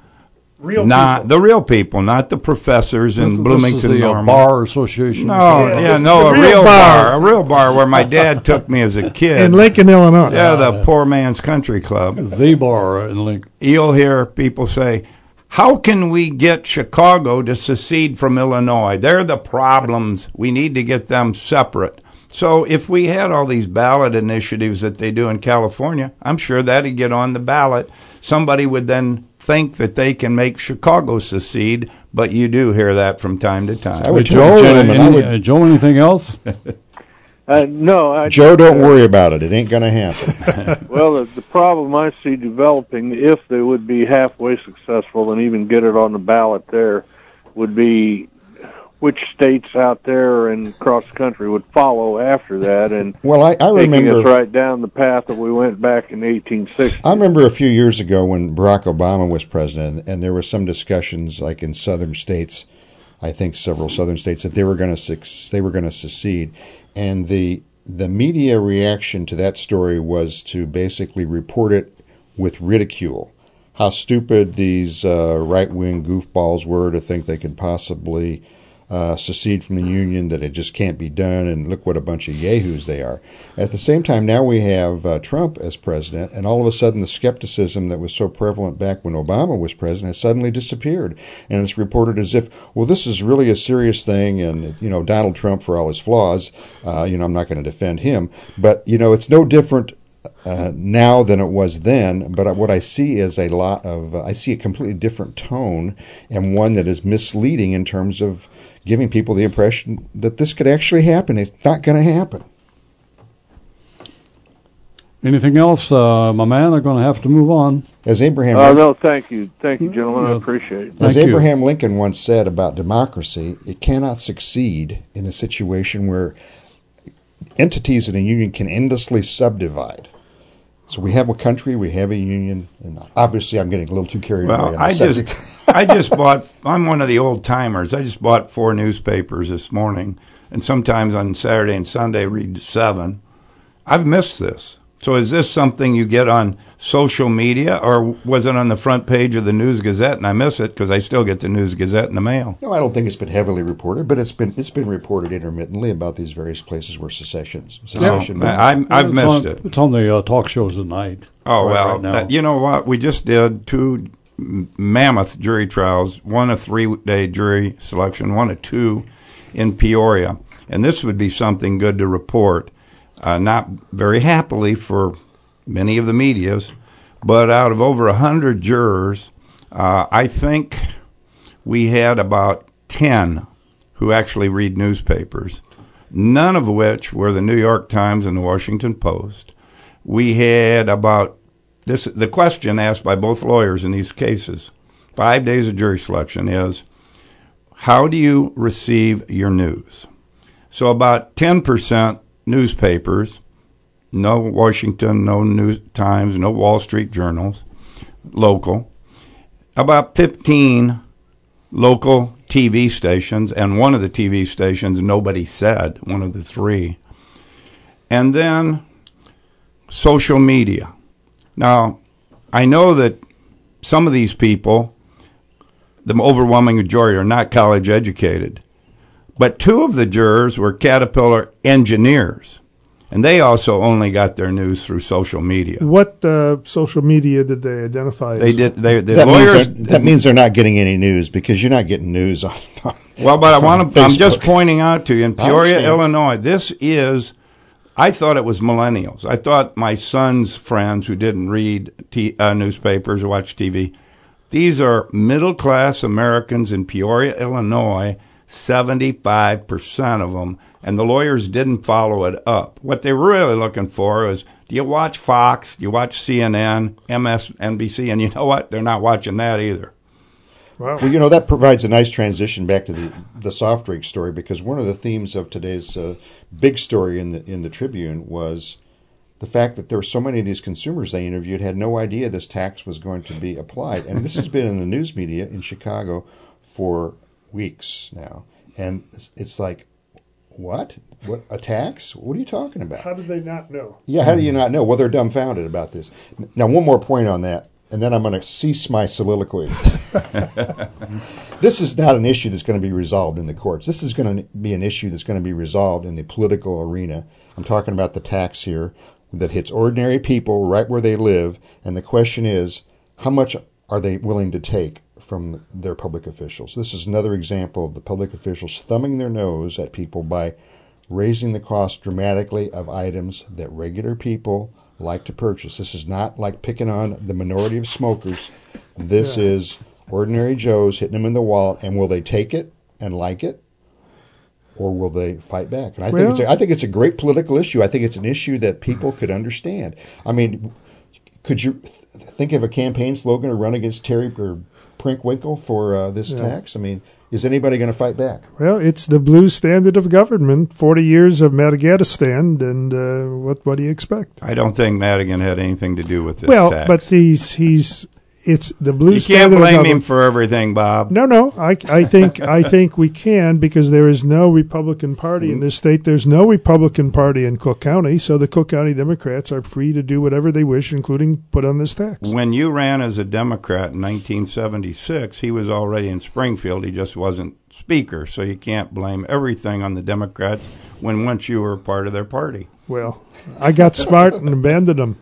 Real not people. the real people, not the professors in This- Bloomington this is the uh, Normal. bar association. No, Yeah, yeah, no, a real real bar. bar. a real bar where my dad took me as a kid. in Lincoln, Illinois. yeah, the poor man's country club. The bar in Lincoln. You'll hear people say, "How can we get Chicago to secede from Illinois? They're the problems. We need to get them separate." So if we had all these ballot initiatives that they do in California, I'm sure that'd get on the ballot. Somebody would then think that they can make Chicago secede, but you do hear that from time to time. I would Hey, Joe, the gentleman, I would- uh, Joe, anything else? Uh, no, I Joe, don't uh, worry about it. It ain't going to happen. Well, the, the problem I see developing, if they would be halfway successful and even get it on the ballot there, would be which states out there and across the country would follow after that, and Well, I, I taking remember. us right down the path that we went back in 1860. I remember a few years ago when Barack Obama was president, and there were some discussions, like in southern states, I think several southern states, that they were going to they were going to secede, and the the media reaction to that story was to basically report it with ridicule. How stupid these uh, right wing goofballs were to think they could possibly uh, secede from the union, that it just can't be done, and look what a bunch of yahoos they are. At the same time, now we have uh, Trump as president, and all of a sudden the skepticism that was so prevalent back when Obama was president has suddenly disappeared. And it's reported as if, well, this is really a serious thing, and, you know, Donald Trump, for all his flaws, uh, you know, I'm not going to defend him, but, you know, it's no different uh, now than it was then. But what I see is a lot of, uh, I see a completely different tone and one that is misleading in terms of giving people the impression that this could actually happen. It's not going to happen. Anything else, uh, my man? I'm going to have to move on. As Abraham, Uh, no, thank you, thank you, gentlemen. I appreciate it. as Thank you. Abraham Lincoln once said about democracy, it cannot succeed in a situation where entities in a union can endlessly subdivide. So we have a country, we have a union, and obviously I'm getting a little too carried away. Well, on I just, I just bought. I'm one of the old timers. I just bought four newspapers this morning, and sometimes on Saturday and Sunday read seven. I've missed this. So is this something you get on social media, or was it on the front page of the News Gazette and I miss it because I still get the News Gazette in the mail? No, I don't think it's been heavily reported, but it's been it's been reported intermittently about these various places where secessions secession. I, I, I've It's missed on, it. It's on the uh, talk shows tonight. Oh Right- well, right now. that- you know what? We just did two mammoth jury trials. One a three-day jury selection, one a two in Peoria, and this would be something good to report. Uh, not very happily for many of the medias, but out of over a hundred jurors, uh, I think we had about ten who actually read newspapers. None of which were the New York Times and the Washington Post we had about this the question asked by both lawyers in these cases five days of jury selection is how do you receive your news so about 10% newspapers no washington no news times no wall street journals local about 15 local tv stations and one of the tv stations nobody said one of the three and then social media. Now, I know that some of these people, the overwhelming majority, are not college educated. But two of the jurors were Caterpillar engineers, and they also only got their news through social media. What uh, social media did they identify? They as? did. They, the That means, lawyers. they're- that means they're not getting any news because you're not getting news on. Well, but I want to. I'm just pointing out to you in Peoria. Illinois. This is. I thought it was millennials. I thought my son's friends who didn't read t- uh, newspapers or watch TV. These are middle class Americans in Peoria, Illinois. Seventy-five percent of them, and the lawyers didn't follow it up. What they're really looking for is: Do you watch Fox? Do you watch CNN, MSNBC? And you know what? They're not watching that either. Wow. Well, you know that provides a nice transition back to the the soft drink story because one of the themes of today's uh, big story in the in the Tribune was the fact that there were so many of these consumers they interviewed had no idea this tax was going to be applied, and this has been in the news media in Chicago for weeks now, and it's like, what? What attacks? What are you talking about? How did they not know? Yeah, how do you not know? Well, they're dumbfounded about this. Now, one more point on that, and then I'm going to cease my soliloquy. this is not an issue that's going to be resolved in the courts. This is going to be an issue that's going to be resolved in the political arena. I'm talking about the tax here that hits ordinary people right where they live, and the question is, how much are they willing to take from their public officials? This is another example of the public officials thumbing their nose at people by raising the cost dramatically of items that regular people like to purchase. This is not like picking on the minority of smokers. This Yeah. is ordinary Joes hitting them in the wallet, and will they take it and like it, or will they fight back? And I think it's a, think it's a great political issue. I think it's an issue that people could understand. I mean, could you th- think of a campaign slogan to run against Terry or Preckwinkle for uh, this Yeah. tax? I mean, is anybody going to fight back? Well, it's the blue standard of government. Forty years of Madagascar, and uh, what what do you expect? I don't think Madigan had anything to do with this well, tax. but he's he's it's the blue state. you can't blame him for everything, Bob. No, no, I, I think I think we can because there is no Republican Party in mm-hmm. this state. There's no Republican Party in Cook County, so the Cook County Democrats are free to do whatever they wish, including put on this tax. When you ran as a Democrat in 1976, he was already in Springfield. He just wasn't speaker, so you can't blame everything on the Democrats when once you were part of their party. Well, I got smart and abandoned them.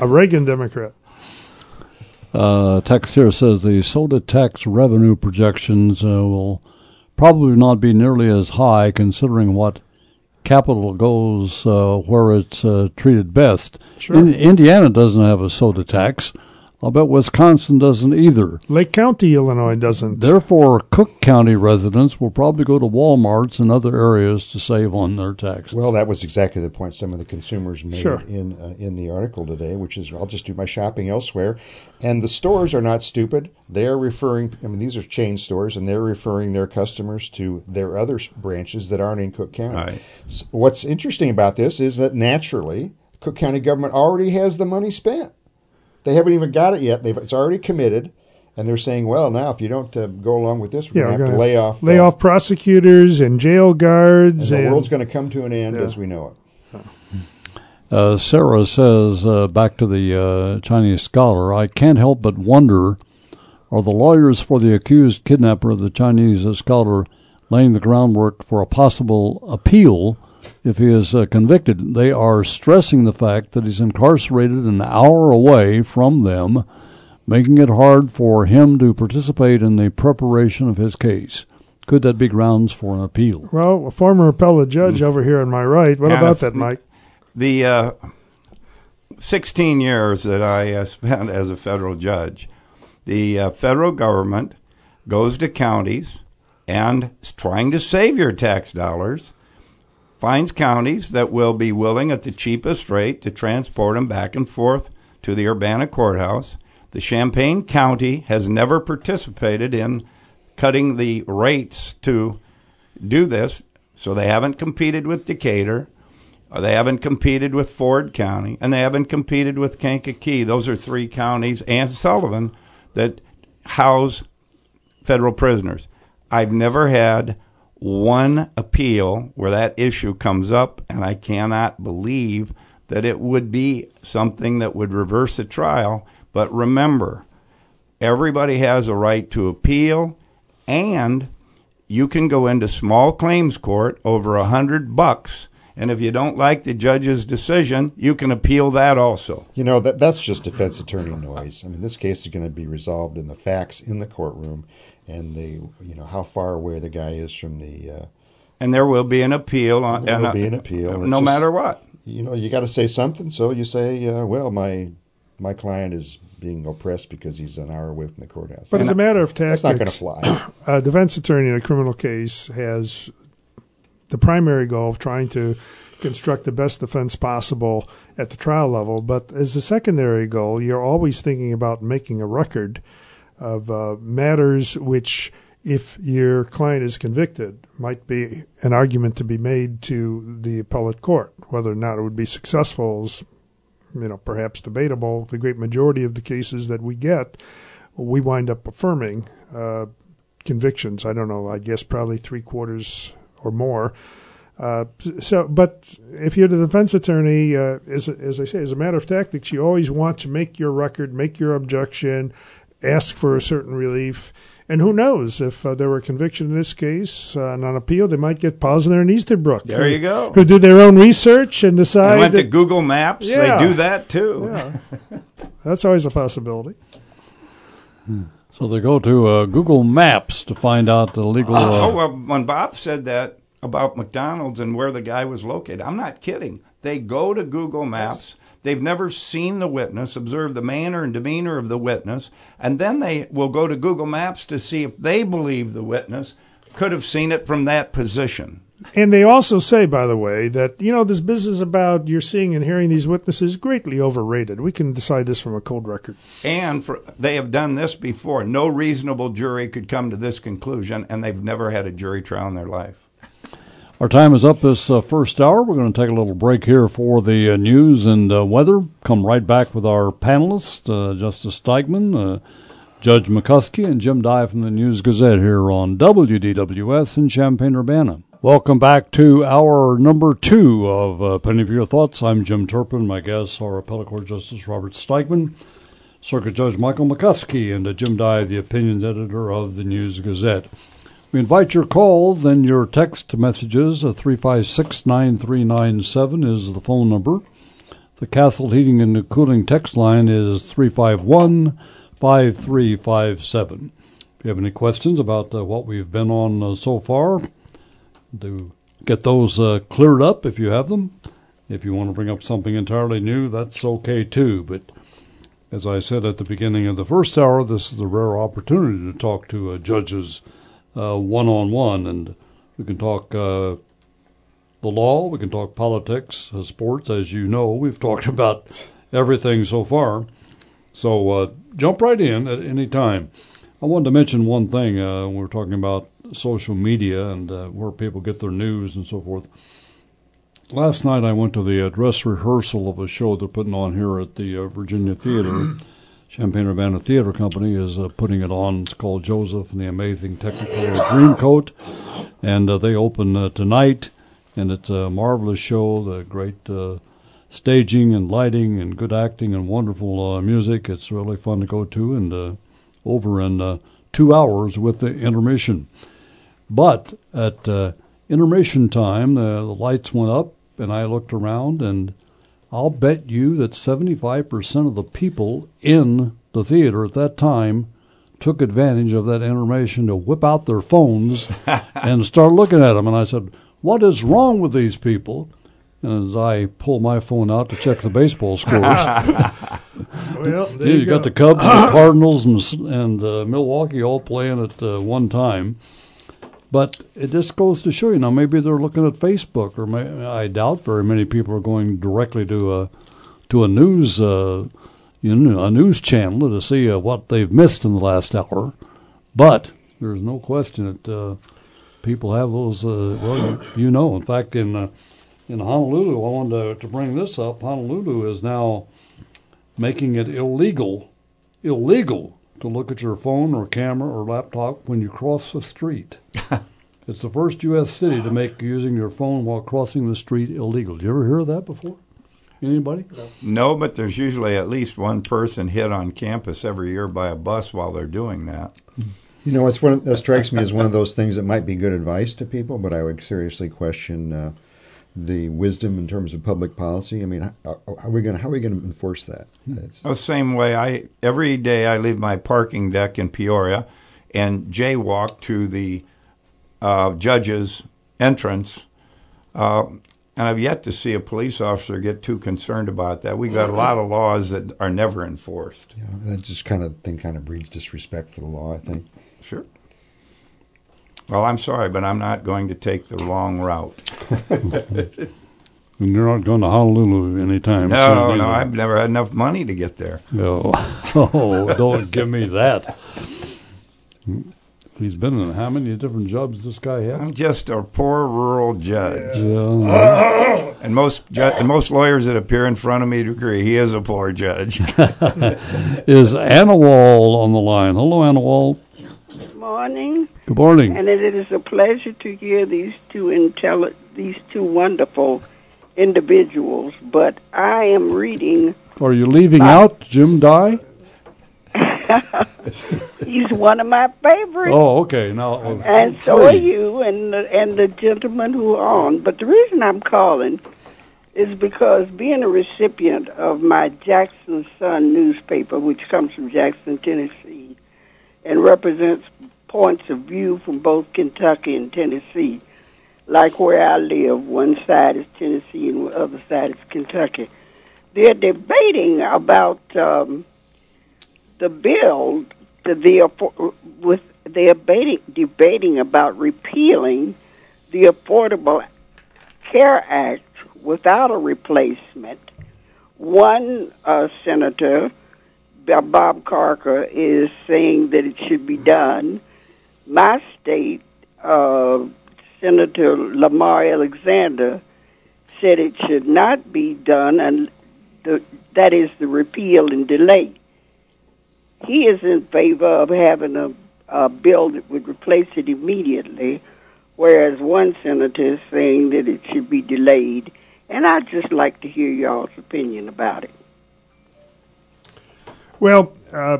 A Reagan Democrat. Uh, text here says the soda tax revenue projections uh, will probably not be nearly as high considering what capital goes uh, where it's uh, treated best. Sure. In, Indiana doesn't have a soda tax. I'll bet Wisconsin doesn't either. Lake County, Illinois doesn't. Therefore, Cook County residents will probably go to Walmarts and other areas to save on their taxes. Well, that was exactly the point some of the consumers made Sure. in uh, in the article today, which is I'll just do my shopping elsewhere. And the stores are not stupid. They are referring. I mean, these are chain stores, and they're referring their customers to their other branches that aren't in Cook County. Right. S- What's interesting about this is that naturally, Cook County government already has the money spent. They haven't even got it yet. They've, it's already committed, and they're saying, "Well, now if you don't uh, go along with this, we're yeah, going to have to lay off lay uh, off prosecutors and jail guards, and the and world's going to come to an end Yeah. as we know it." Uh, Sarah says, uh, back to the uh, Chinese scholar, I can't help but wonder are the lawyers for the accused kidnapper of the Chinese uh, scholar laying the groundwork for a possible appeal if he is uh, convicted? They are stressing the fact that he's incarcerated an hour away from them, making it hard for him to participate in the preparation of his case. Could that be grounds for an appeal? well, a former appellate judge over here on my right. What Yeah, about that, Mike? The uh, 16 years that I uh, spent as a federal judge, the uh, federal government goes to counties and is trying to save your tax dollars, finds counties that will be willing at the cheapest rate to transport them back and forth to the Urbana courthouse. The Champaign County has never participated in cutting the rates to do this, so they haven't competed with Decatur. Uh, They haven't competed with Ford County, and they haven't competed with Kankakee. Those are three counties and Sullivan that house federal prisoners. I've never had one appeal where that issue comes up, and I cannot believe that it would be something that would reverse a trial. But remember, everybody has a right to appeal, and you can go into small claims court over a hundred bucks. And if you don't like the judge's decision, you can appeal that also. You know that that's just defense attorney noise. I mean, this case is going to be resolved in the facts in the courtroom, and the you know how far away the guy is from the. Uh, And there will be an appeal on There will and, uh, be an appeal. No just- matter what. you know, you got to say something. So you say, uh, "Well, my my client is being oppressed because he's an hour away from the courthouse." But as a matter of tactics. that's not going to fly. a defense attorney in a criminal case has the primary goal of trying to construct the best defense possible at the trial level. But as a secondary goal, you're always thinking about making a record of uh, matters which, if your client is convicted, might be an argument to be made to the appellate court. Whether or not it would be successful is, you know, perhaps debatable. The great majority of the cases that we get, we wind up affirming. Uh, convictions. I don't know. I guess probably three quarters or more. Uh, so, but if you're the defense attorney, uh, as as I say, as a matter of tactics, you always want to make your record, make your objection, ask for a certain relief. And who knows if uh, there were a conviction in this case uh, and on appeal, they might get Posner and Easterbrook. There who- you go. Who do their own research and decide. I went to Google Maps. Yeah. They do that too. Yeah. That's always a possibility. So they go to uh, Google Maps to find out the legal. Uh, oh well, when Bob said that about McDonald's and where the guy was located, I'm not kidding. They go to Google Maps. They've never seen the witness, observed the manner and demeanor of the witness, and then they will go to Google Maps to see if they believe the witness could have seen it from that position. And they also say, by the way, that you know this business about you're seeing and hearing these witnesses greatly overrated. We can decide this from a cold record. And for, they have done this before. No reasonable jury could come to this conclusion, and they've never had a jury trial in their life. Our time is up this uh, first hour. We're going to take a little break here for the uh, news and uh, weather. Come right back with our panelists, uh, Justice Steigmann, uh, Judge McCuskey, and Jim Dey from the News Gazette here on WDWS in Champaign Urbana. Welcome back to our number two of uh, Penny for Your Thoughts. I'm Jim Turpin. My guests are Appellate Court Justice Robert Steigmann, Circuit Judge Michael McCuskey, and uh, Jim Dey, the opinions editor of the News Gazette. We invite your calls then your text messages. Uh, 356 9397 is the phone number. The Castle Heating and Cooling text line is 351 5357. If you have any questions about uh, what we've been on uh, so far, do get those uh, cleared up if you have them. If you want to bring up something entirely new, that's okay too. But as I said at the beginning of the first hour, this is a rare opportunity to talk to uh, judges one on one, and we can talk uh, the law, we can talk politics, uh, sports. As you know, we've talked about everything so far. So uh, jump right in at any time. I wanted to mention one thing. Uh, we we're talking about social media and uh, where people get their news and so forth. Last night I went to the uh, dress rehearsal of a show they're putting on here at the Virginia Theater. Champaign Urbana Theater Company is uh, putting it on. It's called Joseph and the Amazing Technicolor Dreamcoat, and uh, they open uh, tonight. And it's a marvelous show. The great uh, staging and lighting and good acting and wonderful uh, music. It's really fun to go to and uh, over in two hours with the intermission. But at intermission time, the lights went up, and I looked around, and I'll bet you that 75% of the people in the theater at that time took advantage of that intermission to whip out their phones and start looking at them. And I said, What is wrong with these people? And as I pull my phone out to check the baseball scores, Well, there yeah, you, you got the Cubs and the Cardinals and s- and uh, Milwaukee all playing at uh, one time. But it just goes to show you now. Maybe they're looking at Facebook, or may, I doubt very many people are going directly to a to a news uh, you know a news channel to see uh, what they've missed in the last hour. But there's no question that uh, people have those. Uh, well, you, know, in fact, in uh, in Honolulu, I wanted to, to bring this up. Honolulu is now making it illegal illegal to look at your phone or camera or laptop when you cross the street. it's the first U.S. city to make using your phone while crossing the street illegal. Did you ever hear of that before? Anybody? No, but there's usually at least one person hit on campus every year by a bus while they're doing that. You know, it's one of, that strikes me as one of those things that might be good advice to people, but I would seriously question uh, the wisdom in terms of public policy. I mean, how, how are we going to how are we going to enforce that? It's, The same way I every day I leave my parking deck in Peoria and jaywalk to the uh, judge's entrance, uh, and I've yet to see a police officer get too concerned about that. We've got a lot of laws that are never enforced. know, that just kind of thing kind of breeds disrespect for the law. I think. Sure. Well, I'm sorry, but I'm not going to take the long route. And you're not going to Honolulu anytime soon. No, no, I've never had enough money to get there. No. Oh, don't give me that. He's been in how many different jobs this guy had? I'm just a poor rural judge. Yeah. And most ju- and most lawyers that appear in front of me agree he is a poor judge. Is Anna Wall on the line? Hello, Anna Wall. Morning, Good morning. and it is a pleasure to hear these two intelli- these two wonderful individuals. But I am reading. Are you leaving out Jim Dey? He's one of my favorites, Oh, okay. Now, uh, and so are you, and the, and the gentlemen who are on. But the reason I'm calling is because being a recipient of my Jackson Sun newspaper, which comes from Jackson, Tennessee, and represents points of view from both Kentucky and Tennessee, like where I live, one side is Tennessee and the other side is Kentucky. They're debating about um, the bill, the, the with they're debating, debating about repealing the Affordable Care Act without a replacement. One uh, senator, Bob Corker, is saying that it should be done. My state, uh, Senator Lamar Alexander, said it should not be done, and the, that is the repeal and delay. He is in favor of having a, a bill that would replace it immediately, whereas one senator is saying that it should be delayed. And I'd just like to hear y'all's opinion about it. Well, uh,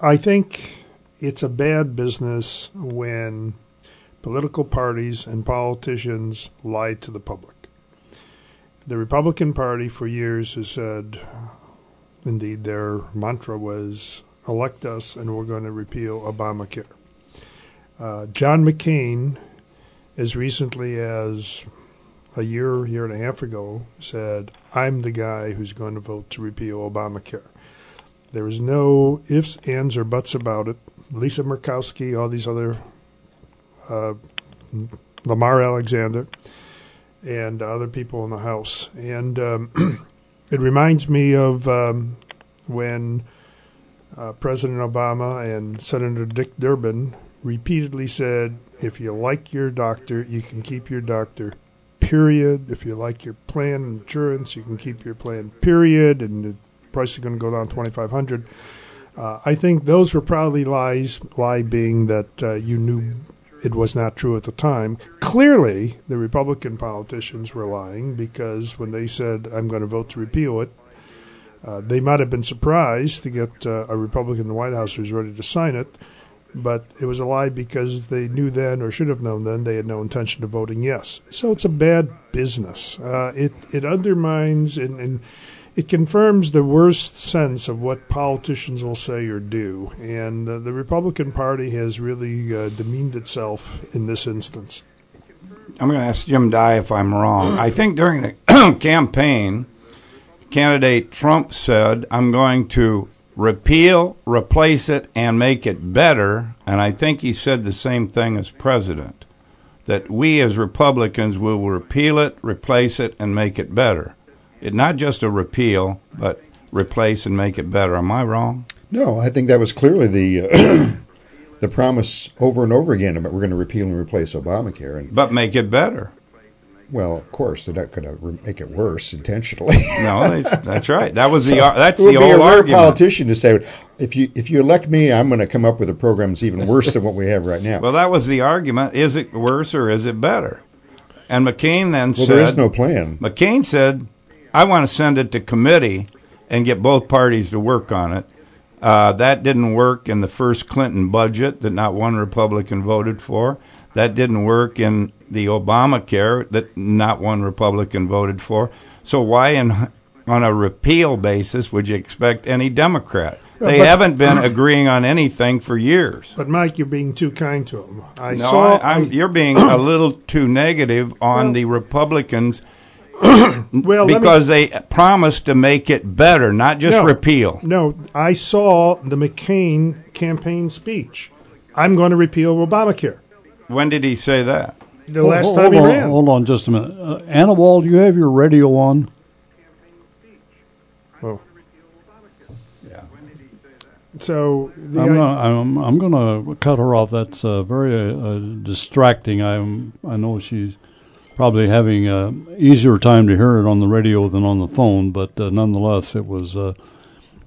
I think it's a bad business when political parties and politicians lie to the public. The Republican Party for years has said, indeed, their mantra was elect us and we're going to repeal Obamacare. Uh, John McCain, as recently as a year, year and a half ago, said, I'm the guy who's going to vote to repeal Obamacare. There is no ifs, ands, or buts about it. Lisa Murkowski, all these other, uh, Lamar Alexander, and other people in the House. And um, it reminds me of um, when uh, President Obama and Senator Dick Durbin repeatedly said, if you like your doctor, you can keep your doctor, period. If you like your plan insurance, you can keep your plan, period. And the price is going to go down 2500 uh, I think those were probably lies, lie being that uh, you knew it was not true at the time. Clearly, the Republican politicians were lying because when they said, I'm going to vote to repeal it, uh, they might have been surprised to get uh, a Republican in the White House who was ready to sign it, but it was a lie because they knew then, or should have known then, they had no intention of voting yes. So it's a bad business. Uh, it it undermines and, and it confirms the worst sense of what politicians will say or do, and uh, the Republican Party has really uh, demeaned itself in this instance. I'm going to ask Jim Dey if I'm wrong. I think during the campaign, candidate Trump said, I'm going to repeal, replace it, and make it better. And I think he said the same thing as president that we as Republicans will repeal it, replace it, and make it better. It not just a repeal, but replace and make it better. Am I wrong? No, I think that was clearly the uh, the promise over and over again about we're going to repeal and replace Obamacare, and But make it better. well, of course, they're not going to make it worse intentionally. No, that's, right. That was the ar- that's the old argument. politician to say, if you if you elect me, I'm going to come up with a program that's even worse than what we have right now. Well, that was the argument. Is it worse or is it better? And McCain then Well, said, there is no plan. McCain said, I want to send it to committee and get both parties to work on it. Uh, that didn't work in the first Clinton budget that not one Republican voted for. That didn't work in the Obamacare that not one Republican voted for. So why, in, on a repeal basis, would you expect any Democrat? They but- haven't been agreeing on anything for years. But Mike, you're being too kind to them. I No, saw. I, I'm, you're being a little too negative on Well- the Republicans well, let me- because they promised to make it better, not just No. repeal. No, I saw the McCain campaign speech. I'm going to repeal Obamacare. When did he say that? The Hold- last hold, time he on, ran. Hold on just a minute. Uh, Anna Wall, do you have your radio on? Oh. Yeah. So the I'm I- gonna, I'm, I'm gonna cut her off. That's uh, very uh, distracting. I'm I know she's probably having a easier time to hear it on the radio than on the phone, but uh, nonetheless, it was uh,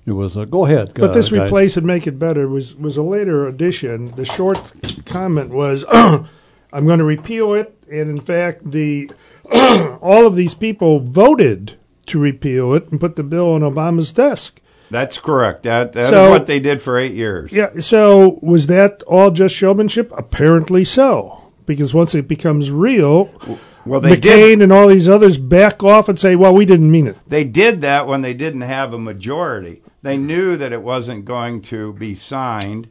it was. Uh, go ahead. But uh, this guys. replace and make it better was was a later addition. The short comment was, "I'm going to repeal it," and in fact, the all of these people voted to repeal it and put the bill on Obama's desk. That's correct. That that is So- what they did for eight years. Yeah. So was that all just showmanship? Apparently so, because once it becomes real, Well, they McCain did. and all these others back off and say, "Well, we didn't mean it." They did that when they didn't have a majority. They knew that it wasn't going to be signed.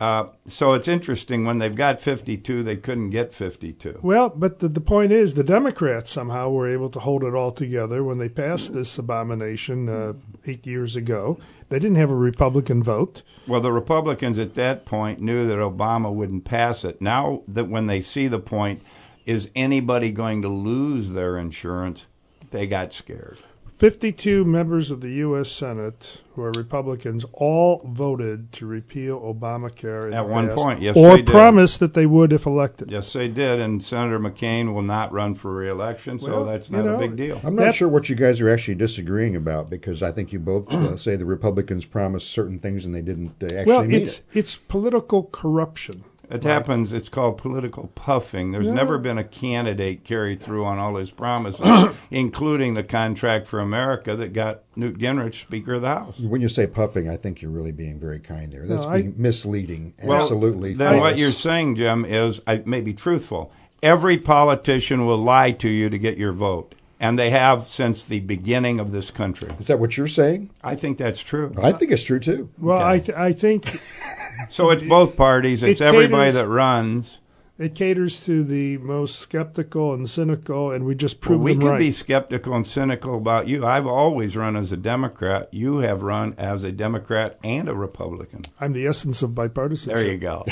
Uh, so it's interesting when they've got 52, they couldn't get 52. Well, but the, the point is, the Democrats somehow were able to hold it all together when they passed this abomination uh, eight years ago. They didn't have a Republican vote. Well, the Republicans at that point knew that Obama wouldn't pass it. Now that when they see the point, is anybody going to lose their insurance? They got scared. 52 members of the U.S. Senate who are Republicans all voted to repeal Obamacare At one point, yes, or they did. promised that they would if elected. Yes, they did, and Senator McCain will not run for reelection, so Well, that's you not know, a big deal. I'm not That- sure what you guys are actually disagreeing about because I think you both uh, say the Republicans promised certain things and they didn't uh, actually Well, meet it's it. it's political corruption. It happens. It's called political puffing. There's never been a candidate carried through on all his promises, including the contract for America that got Newt Gingrich Speaker of the House. When you say puffing, I think you're really being very kind there. That's No, I- being misleading. Well, Absolutely. Then what you're saying, Jim, is I may be truthful. Every politician will lie to you to get your vote, and they have since the beginning of this country. Is that what you're saying? I think that's true. I think it's true too. Well, I th- I think So it's both parties. It's It everybody that runs. it caters to the most skeptical and cynical, and we just Well, prove we them can right. be skeptical and cynical about you. I've always run as a Democrat. You have run as a Democrat and a Republican. I'm the essence of bipartisanship. There you go.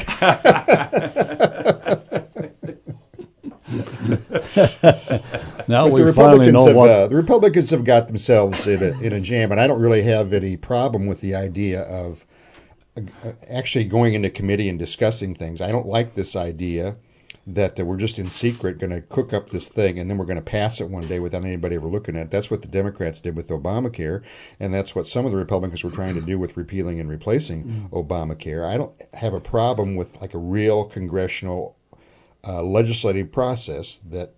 Now But we the finally Republicans know have what. uh, the Republicans have got themselves in a, in a jam, and I don't really have any problem with the idea of uh, actually going into committee and discussing things. I don't like this idea that we're just in secret going to cook up this thing and then we're going to pass it one day without anybody ever looking at it. That's what the Democrats did with Obamacare, and that's what some of the Republicans were trying to do with repealing and replacing Obamacare. I don't have a problem with like a real congressional uh, legislative process that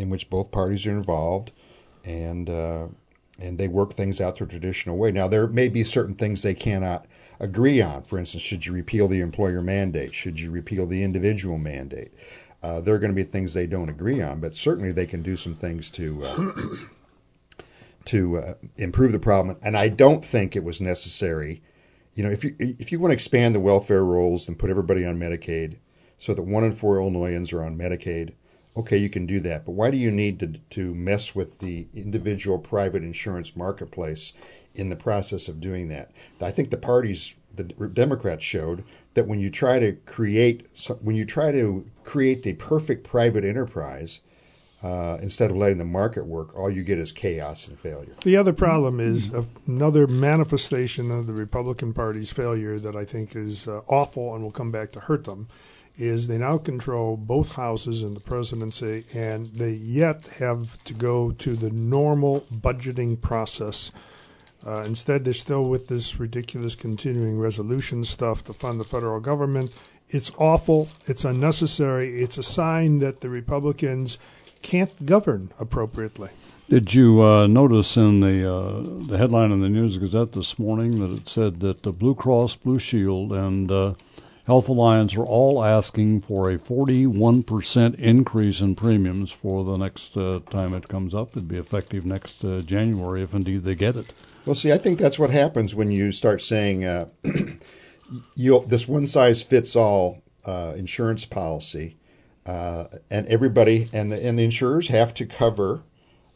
in which both parties are involved, and uh, and they work things out their traditional way. Now there may be certain things they cannot agree on. For instance, should you repeal the employer mandate? Should you repeal the individual mandate? Uh, there are going to be things they don't agree on, but certainly they can do some things to uh, to uh, improve the problem. And I don't think it was necessary. You know, if you if you want to expand the welfare rolls and put everybody on Medicaid, so that one in four Illinoisans are on Medicaid, okay, you can do that. But why do you need to to mess with the individual private insurance marketplace in the process of doing that? I think the parties, the Democrats showed that when you try to create when you try to create the perfect private enterprise. Uh, instead of letting the market work, all you get is chaos and failure. The other problem is another manifestation of the Republican Party's failure that I think is uh, awful and will come back to hurt them. Is they now control both houses in the presidency, and they yet have to go to the normal budgeting process. Uh, instead, they're still with this ridiculous continuing resolution stuff to fund the federal government. It's awful. It's unnecessary. It's a sign that the Republicans can't govern appropriately. Did you uh, notice in the uh, the headline in the News Gazette this morning that it said that the Blue Cross Blue Shield and uh, Health Alliance are all asking for a 41% increase in premiums for the next uh, time it comes up. It'd be effective next uh, January if indeed they get it. Well, see, I think that's what happens when you start saying uh, this one size fits all uh, insurance policy, uh, and everybody and the, and the insurers have to cover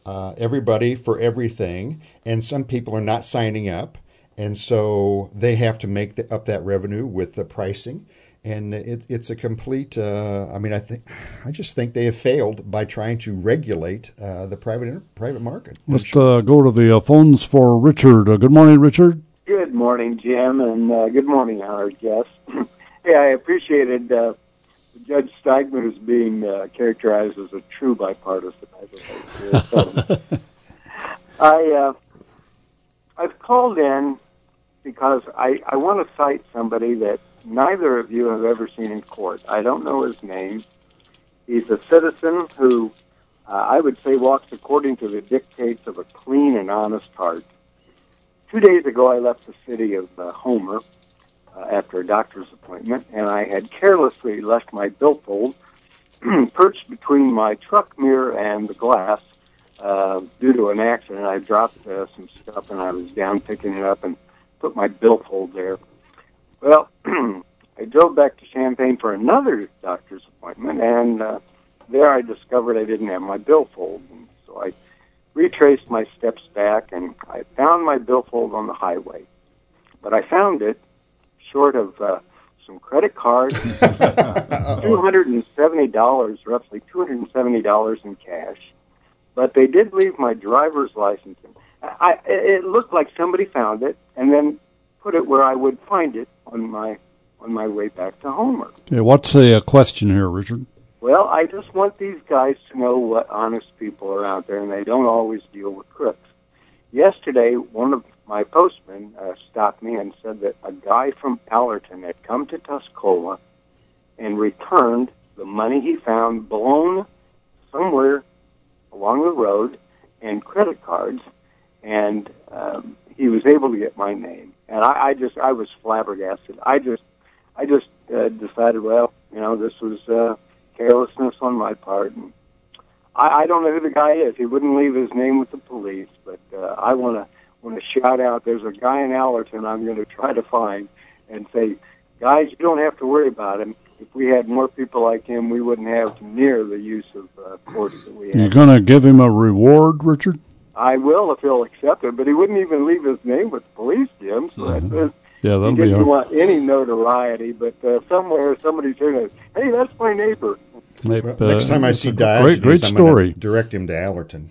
uh, everybody for everything, and some people are not signing up, and so they have to make the, up that revenue with the pricing. And it, it's a complete. Uh, I mean, I think, I just think they have failed by trying to regulate uh, the private private market. Let's uh, go to the uh, phones for Richard. Uh, good morning, Richard. Good morning, Jim, and uh, good morning, our guest. hey, I appreciated uh, Judge Steigmann's being uh, characterized as a true bipartisan. I think. I uh, I've called in because I, I want to cite somebody that neither of you have ever seen in court. I don't know his name. He's a citizen who uh, I would say walks according to the dictates of a clean and honest heart. Two days ago, I left the city of uh, Homer uh, after a doctor's appointment, and I had carelessly left my billfold perched between my truck mirror and the glass uh, due to an accident. I dropped uh, some stuff, and I was down picking it up and put my billfold there. Well, I drove back to Champaign for another doctor's appointment, and uh, there I discovered I didn't have my billfold. And so I retraced my steps back, and I found my billfold on the highway. But I found it short of uh, some credit cards, two hundred and seventy dollars, roughly two hundred and seventy dollars in cash. But they did leave my driver's license. I, it looked like somebody found it and then put it where I would find it on my on my way back to Homer. Okay, what's the uh, question here, Richard? Well, I just want these guys to know what honest people are out there, and they don't always deal with crooks. Yesterday, one of my postmen uh, stopped me and said that a guy from Allerton had come to Tuscola and returned the money he found blown somewhere along the road and credit cards, and um, he was able to get my name. And I, I just, I was flabbergasted. I just, I just uh, decided, well, you know, this was uh, carelessness on my part. And I, I don't know who the guy is. He wouldn't leave his name with the police, but uh, I want to want to shout out. There's a guy in Allerton I'm going to try to find and say, guys, you don't have to worry about him. If we had more people like him, we wouldn't have near the use of uh, force that we have. You're going to give him a reward, Richard? I will if he'll accept it, but he wouldn't even leave his name with the police, Jim. So Mhm. that's, Yeah, that'll he be didn't hard. want any notoriety, but uh, somewhere somebody's hearing it. Hey, that's my neighbor. Maybe, Well, next time I see Great, Diogenes, great I'm story. direct him to Allerton.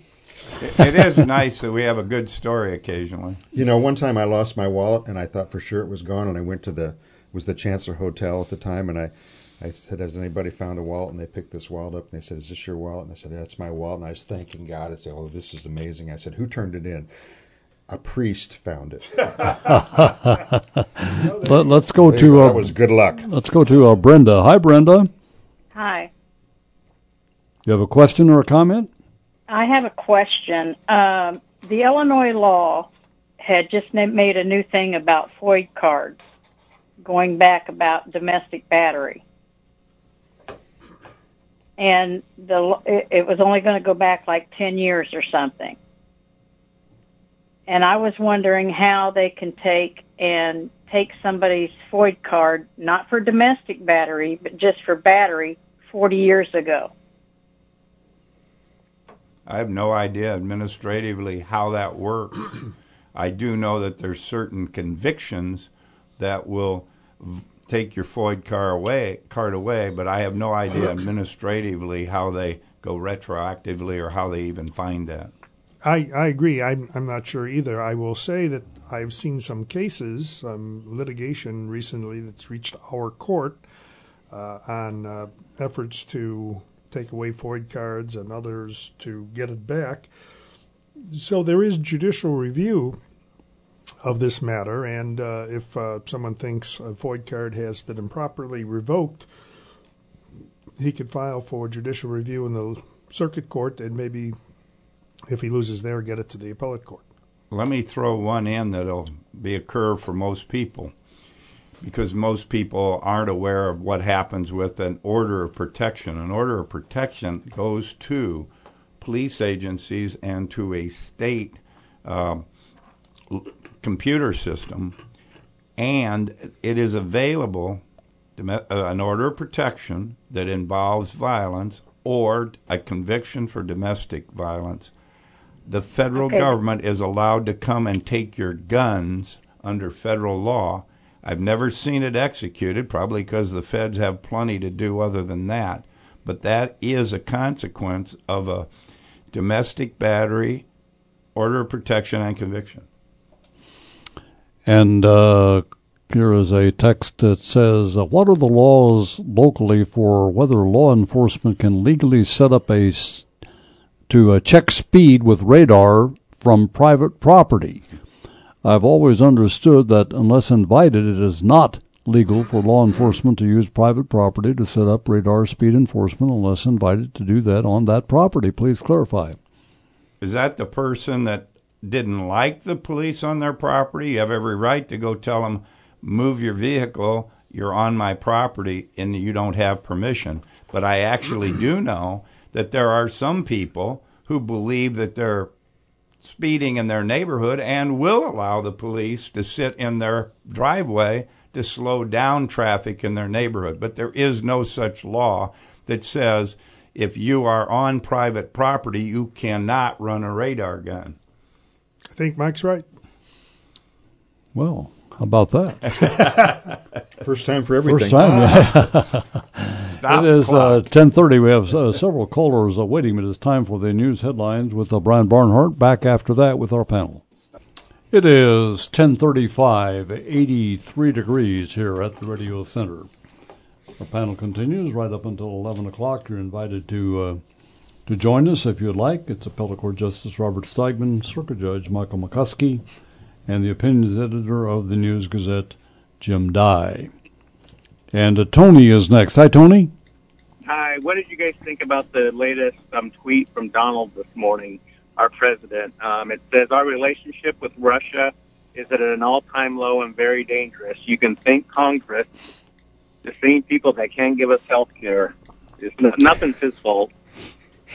It, it is nice that we have a good story occasionally. You know, one time I lost my wallet and I thought for sure it was gone, and I went to the was the Chancellor Hotel at the time, and I. I said, "Has anybody found a wallet?" And they picked this wallet up, and they said, "Is this your wallet?" And I said, "That's my wallet." And I was thanking God. I said, "Oh, this is amazing." I said, "Who turned it in?" A priest found it. Let, us go There to go. uh, That was good luck. Let's go to uh, Brenda. Hi, Brenda. Hi. You have a question or a comment? I have a question. Um, the Illinois law had just made a new thing about FOID cards, going back about domestic battery. And the it, it was only going to go back like 10 years or something. And I was wondering how they can take and take somebody's FOID card, not for domestic battery, but just for battery, 40 years ago. I have no idea administratively how that works. I do know that there's certain convictions that will v- take your FOID car away, card away, but I have no idea administratively how they go retroactively or how they even find that. I, I agree. I'm, I'm not sure either. I will say that I've seen some cases, some litigation recently that's reached our court uh, on uh, efforts to take away FOID cards and others to get it back. So there is judicial review of this matter, and uh, if uh, someone thinks a FOID card has been improperly revoked, he could file for judicial review in the circuit court and maybe if he loses there, get it to the appellate court. Let me throw one in that'll be a curve for most people because most people aren't aware of what happens with an order of protection. An order of protection goes to police agencies and to a state uh, computer system, and it is available. uh, An order of protection that involves violence or a conviction for domestic violence the federal Okay. government is allowed to come and take your guns under federal law. I've never seen it executed, probably because the feds have plenty to do other than that. But that is a consequence of a domestic battery, order of protection, and conviction. And uh, here is a text that says, uh, "What are the laws locally for whether law enforcement can legally set up a to uh, check speed with radar from private property?" I've always understood that unless invited, it is not legal for law enforcement to use private property to set up radar speed enforcement unless invited to do that on that property. Please clarify. Is that the person that didn't like the police on their property? You have every right to go tell them, move your vehicle, you're on my property, and you don't have permission. But I actually do know that there are some people who believe that they're speeding in their neighborhood and will allow the police to sit in their driveway to slow down traffic in their neighborhood. But there is no such law that says if you are on private property, you cannot run a radar gun. I think Mike's right. Well, how about that? First time for everything. First time. yeah. Stop it the is uh, clock. 10:30. We have uh, several callers waiting, but it's time for the news headlines with uh, Brian Barnhart. Back after that with our panel. It is 10:35, 83 degrees here at the Radio Center. Our panel continues right up until 11 o'clock. You're invited to uh, to join us if you'd like. It's Appellate Court Justice Robert Steigmann, Circuit Judge Michael McCuskey, and the opinions editor of the News Gazette, Jim Dey. And uh, Tony is next. Hi, Tony. Hi, what did you guys think about the latest um, tweet from Donald this morning, our president? Um, it says our relationship with Russia is at an all-time low and very dangerous. You can thank Congress, the same people that can't give us health care. It's nothing's his fault.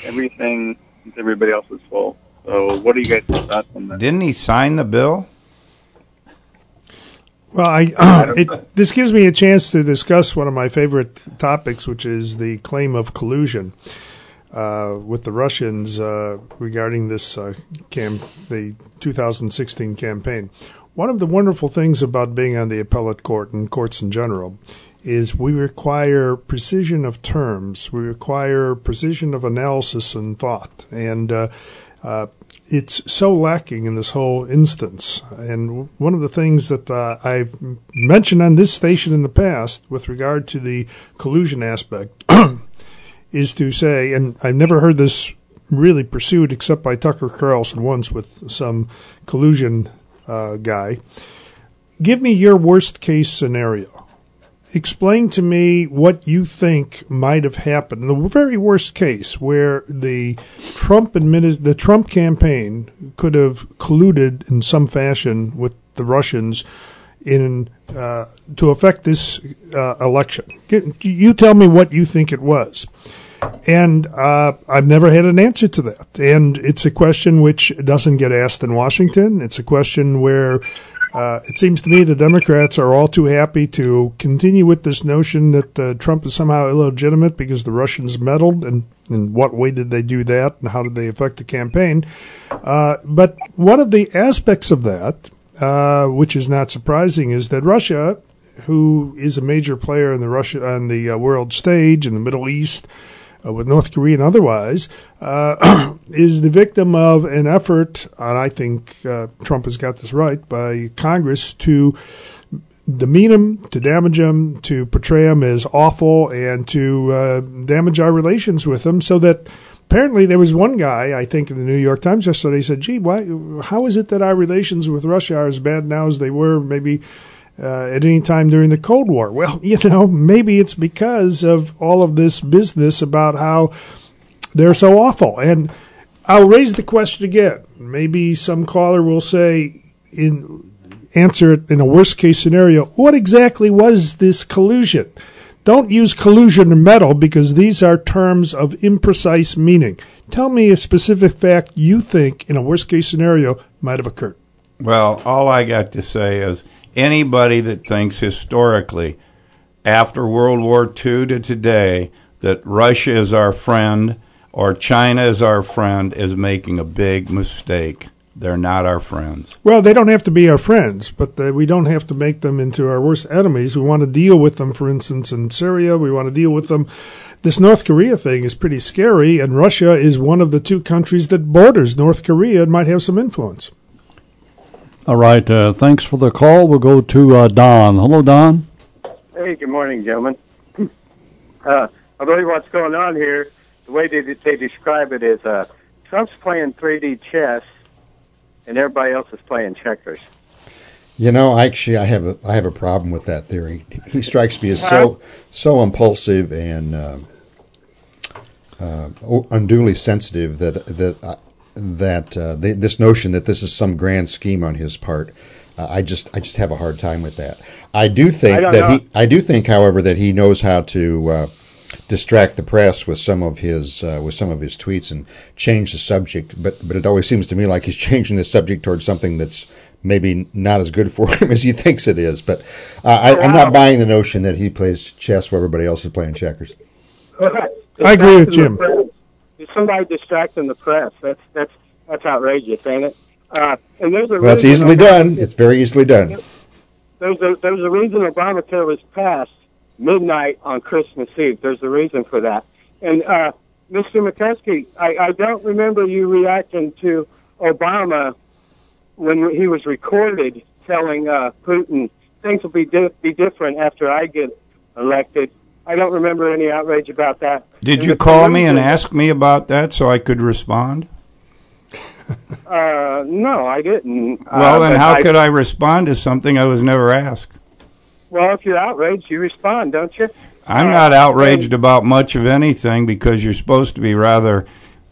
Everything is everybody else's fault. So, what are you guys' thoughts on that? Didn't he sign the bill? Well, I, it, this gives me a chance to discuss one of my favorite topics, which is the claim of collusion uh, with the Russians uh, regarding this uh, cam- the 2016 campaign. One of the wonderful things about being on the appellate court and courts in general is we require precision of terms, we require precision of analysis and thought, and uh, uh, it's so lacking in this whole instance. And one of the things that uh, I've mentioned on this station in the past with regard to the collusion aspect is to say, and I've never heard this really pursued except by Tucker Carlson once with some collusion uh, guy. Give me your worst case scenario. Explain to me what you think might have happened. The very worst case where the Trump admini- the Trump campaign could have colluded in some fashion with the Russians in uh, to affect this uh, election. You tell me what you think it was. And uh, I've never had an answer to that. And it's a question which doesn't get asked in Washington. It's a question where uh, it seems to me the Democrats are all too happy to continue with this notion that uh, Trump is somehow illegitimate because the Russians meddled. And in what way did they do that? And how did they affect the campaign? Uh, but one of the aspects of that, uh, which is not surprising, is that Russia, who is a major player in the Russia on the uh, world stage in the Middle East, uh, with North Korea and otherwise, uh, is the victim of an effort, and I think uh, Trump has got this right, by Congress to demean him, to damage him, to portray him as awful, and to uh, damage our relations with him so that apparently there was one guy I think in the New York Times yesterday said, "Gee, why? How is it that our relations with Russia are as bad now as they were maybe uh, at any time during the Cold War?" Well, you know, maybe it's because of all of this business about how they're so awful and. I'll raise the question again. Maybe some caller will say, in answer it in a worst case scenario. What exactly was this collusion? Don't use collusion or meddle because these are terms of imprecise meaning. Tell me a specific fact you think in a worst case scenario might have occurred. Well, all I got to say is anybody that thinks historically, after World War II to today, that Russia is our friend or China is our friend is making a big mistake. They're not our friends. Well, they don't have to be our friends, but they, we don't have to make them into our worst enemies. We want to deal with them, for instance, in Syria. We want to deal with them. This North Korea thing is pretty scary, and Russia is one of the two countries that borders North Korea and might have some influence. All right. Uh, thanks for the call. We'll go to uh, Don. Hello, Don. Hey, good morning, gentlemen. Uh, I believe what's going on here, the way they, they describe it is uh, Trump's playing 3D chess, and everybody else is playing checkers. You know, actually, I have a I have a problem with that theory. He strikes me as so so impulsive and uh, uh, unduly sensitive that that that uh, the, this notion that this is some grand scheme on his part. Uh, I just I just have a hard time with that. I do think I that know. he I do think, however, that he knows how to uh, distract the press with some of his uh, with some of his tweets and change the subject. But but it always seems to me like he's changing the subject towards something that's maybe not as good for him as he thinks it is. But uh, I, I'm not buying the notion that he plays chess while everybody else is playing checkers. I agree with Distracting the Jim. Somebody distracting the press? That's that's that's outrageous, ain't it? Uh, and there's a Well, that's easily done. It's very easily done. There's a there's a reason Obamacare was passed midnight on Christmas Eve. There's a reason for that. And uh, Mr. McCuskey, I, I don't remember you reacting to Obama when he was recorded telling uh, Putin things will be di- be different after I get elected. I don't remember any outrage about that. Did And you call me and ask me about that so I could respond? Uh, no, I didn't. Well, uh, then how could I respond to something I was never asked? Well, if you're outraged, you respond, don't you? I'm Uh, not outraged about much of anything because you're supposed to be rather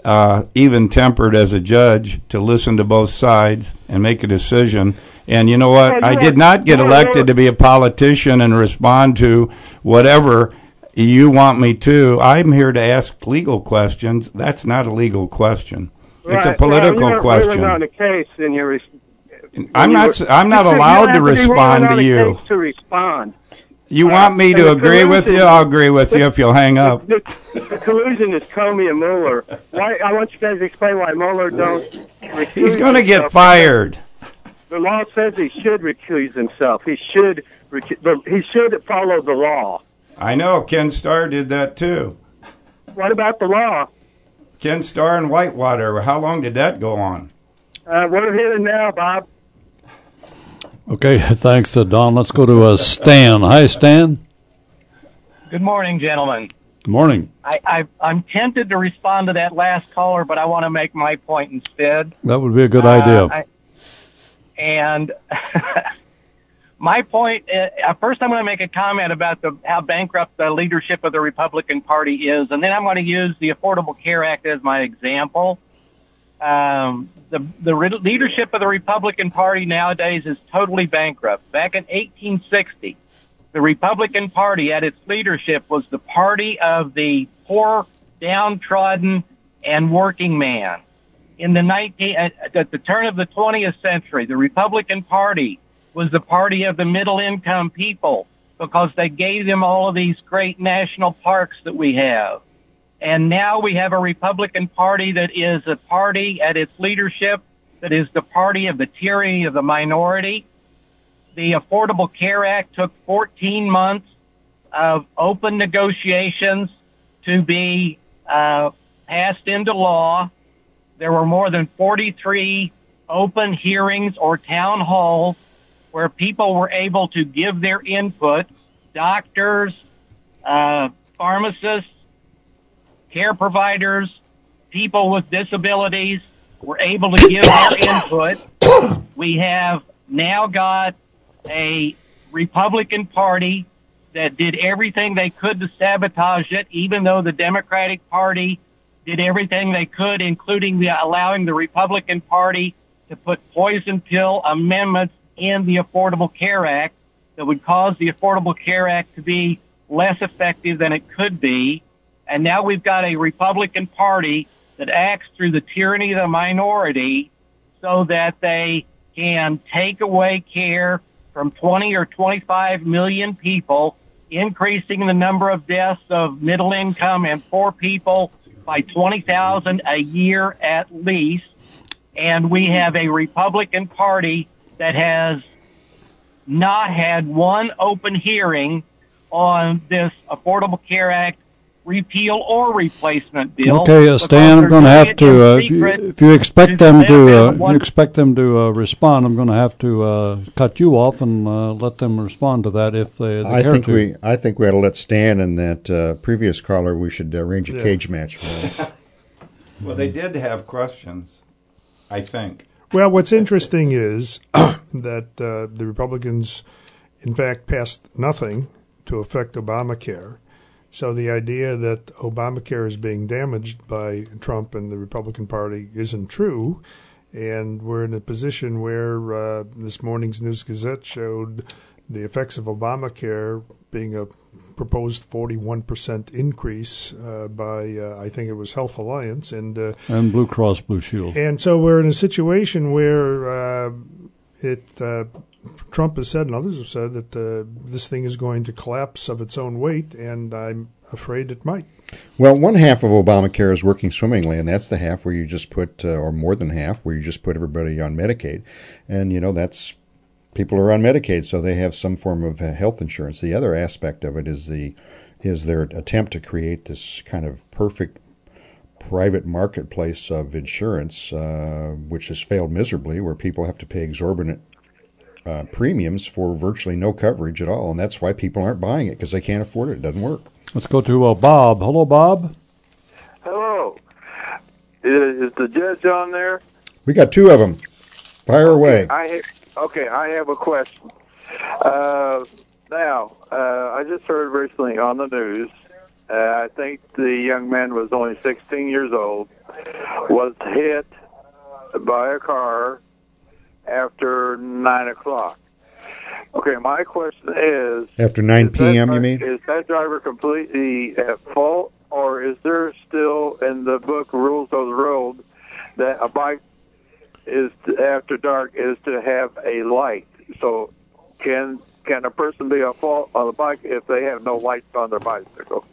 uh, even tempered as a judge to listen to both sides and make a decision. And you know what? I did not get elected to be a politician and respond to whatever you want me to. I'm here to ask legal questions. That's not a legal question. It's a political well, you're question. on a case, and you're. Res- I'm not. were- I'm not allowed to respond on to you. To respond. You Uh, want me to agree with you? I'll agree with you if you'll hang up. The, the collusion is Comey and Mueller. Why? I want you guys to explain why Mueller don't. He's going to get fired. The law says he should recuse himself. He should. recu- the- He should follow the law. I know Ken Starr did that too. What about the law? Ken Starr and Whitewater. How long did that go on? Uh, we're here now, Bob. Okay, thanks, uh, Don. Let's go to uh, Stan. Hi, Stan. Good morning, gentlemen. Good morning. I, I, I'm tempted to respond to that last caller, but I want to make my point instead. That would be a good Uh, idea. I- and my point, uh, first I'm going to make a comment about the, how bankrupt the leadership of the Republican Party is, and then I'm going to use the Affordable Care Act as my example. Um, the the re- leadership of the Republican Party nowadays is totally bankrupt. Back in 1860, the Republican Party at its leadership was the party of the poor, downtrodden, and working man. In the 19, at at the turn of the 20th century, the Republican Party was the party of the middle income people because they gave them all of these great national parks that we have. And now we have a Republican Party that is a party at its leadership that is the party of the tyranny of the minority. The Affordable Care Act took 14 months of open negotiations to be uh, passed into law. There were more than 43 open hearings or town halls where people were able to give their input. Doctors, uh, pharmacists, care providers, people with disabilities were able to give their input. We have now got a Republican Party that did everything they could to sabotage it, even though the Democratic Party did everything they could, including the, allowing the Republican Party to put poison pill amendments in the Affordable Care Act that would cause the Affordable Care Act to be less effective than it could be. And now we've got a Republican Party that acts through the tyranny of the minority so that they can take away care from 20 or 25 million people, increasing the number of deaths of middle income and poor people by 20,000 a year at least. And we have a Republican Party that has not had one open hearing on this Affordable Care Act repeal or replacement bill. Okay, uh, Stan, I'm going to have to. Uh, if, you, if you expect to them to, uh, if you expect them to uh, respond, I'm going to have to uh, cut you off and uh, let them respond to that if they, they I care think to. we, I think we ought to let Stan and that uh, previous caller. We should arrange a Yeah. cage match. For them. Well, they did have questions, I think. Well, what's interesting is that uh, the Republicans, in fact, passed nothing to affect Obamacare. So the idea that Obamacare is being damaged by Trump and the Republican Party isn't true. And we're in a position where uh, this morning's News Gazette showed the effects of Obamacare being a proposed 41% increase uh, by, uh, I think it was Health Alliance. And uh, and Blue Cross Blue Shield. and so we're in a situation where uh, it uh, Trump has said and others have said that uh, this thing is going to collapse of its own weight, and I'm afraid it might. Well, one half of Obamacare is working swimmingly, and that's the half where you just put, uh, or more than half, where you just put everybody on Medicaid, and you know that's people are on Medicaid, so they have some form of uh, health insurance. The other aspect of it is the is their attempt to create this kind of perfect private marketplace of insurance, uh, which has failed miserably, where people have to pay exorbitant uh, premiums for virtually no coverage at all, and that's why people aren't buying it because they can't afford it. It doesn't work. Let's go to uh, Bob. Hello, Bob. Hello. Is, is the judge on there? We got two of them. Fire away. I ha- okay. I have a question. Uh, now, uh, I just heard recently on the news. Uh, I think the young man was only 16 years old. Was hit by a car after nine o'clock. Okay, my question is: After 9 is that p.m., you mean? Is that driver completely at fault, or is there still in the book rules of the road that a bike is to, after dark is to have a light? So, can can a person be at fault on the bike if they have no lights on their bicycle?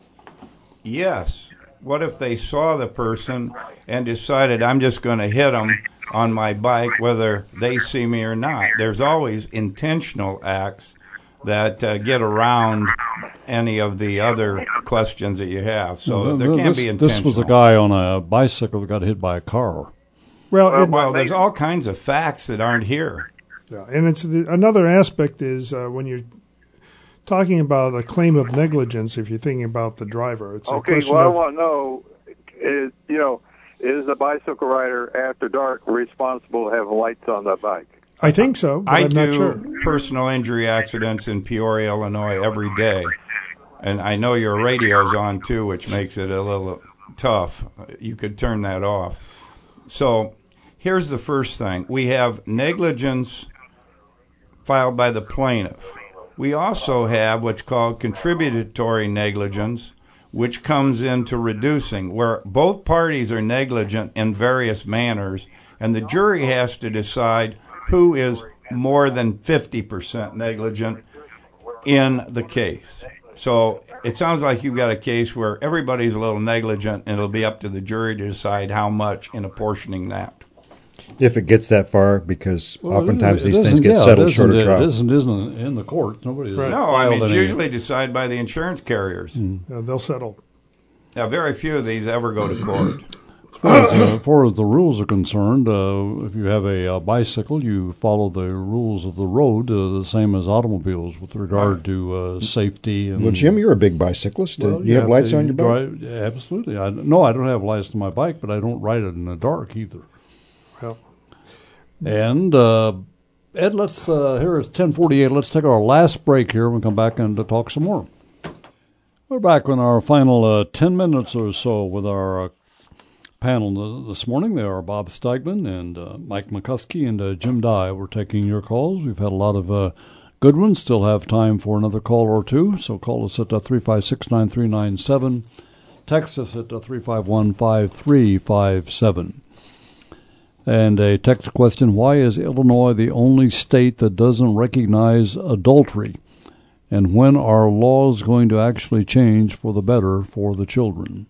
Yes. What if they saw the person and decided I'm just going to hit them on my bike, whether they see me or not? There's always intentional acts that uh, get around any of the other questions that you have. So Well, there th- can this, be intentional. This was a guy on a bicycle that got hit by a car. Well, well, it- well, there's all kinds of facts that aren't here. Yeah, and it's the, another aspect is uh, when you're talking about a claim of negligence. If you're thinking about the driver, it's a Okay, question well, I want to know is you know is the bicycle rider after dark responsible to have lights on the bike? I think so, but I am not do sure. personal injury accidents in Peoria, Illinois every day. And I know your radio's on too, which makes it a little tough. You could turn that off. So here's the first thing we have negligence filed by the plaintiff. We also have what's called contributory negligence, which comes into reducing, where both parties are negligent in various manners, and the jury has to decide who is more than 50% negligent in the case. So it sounds like you've got a case where everybody's a little negligent, and it'll be up to the jury to decide how much in apportioning that. If it gets that far, because Well, oftentimes it these things get yeah, settled isn't- short of It trial. isn't, isn't in the court. Nobody. has No, I mean, it's any- usually decided by the insurance carriers. Yeah, they'll settle. Now, very few of these ever go to court. As far as, uh, as far as the rules are concerned, uh, if you have a, uh bicycle, you follow the rules of the road, uh, the same as automobiles with regard to uh, safety. And Well, Jim, you're a big bicyclist. Well, you have lights to on your bike? drive- absolutely. I, no, I don't have lights on my bike, but I don't ride it in the dark either. And uh, Ed, let's uh, here it's ten forty eight. Let's take our last break here. We'll come back and talk some more. We're back in our final uh, ten minutes or so with our uh, panel th- this morning. They are Bob Steigmann and uh, Mike McCuskey and uh, Jim Dey. We're taking your calls. We've had a lot of good ones. Still have time for another call or two. So call us at uh, 356 9397. Text us at uh, 351 5357. And a text question Why is Illinois the only state that doesn't recognize adultery? And when are laws going to actually change for the better for the children?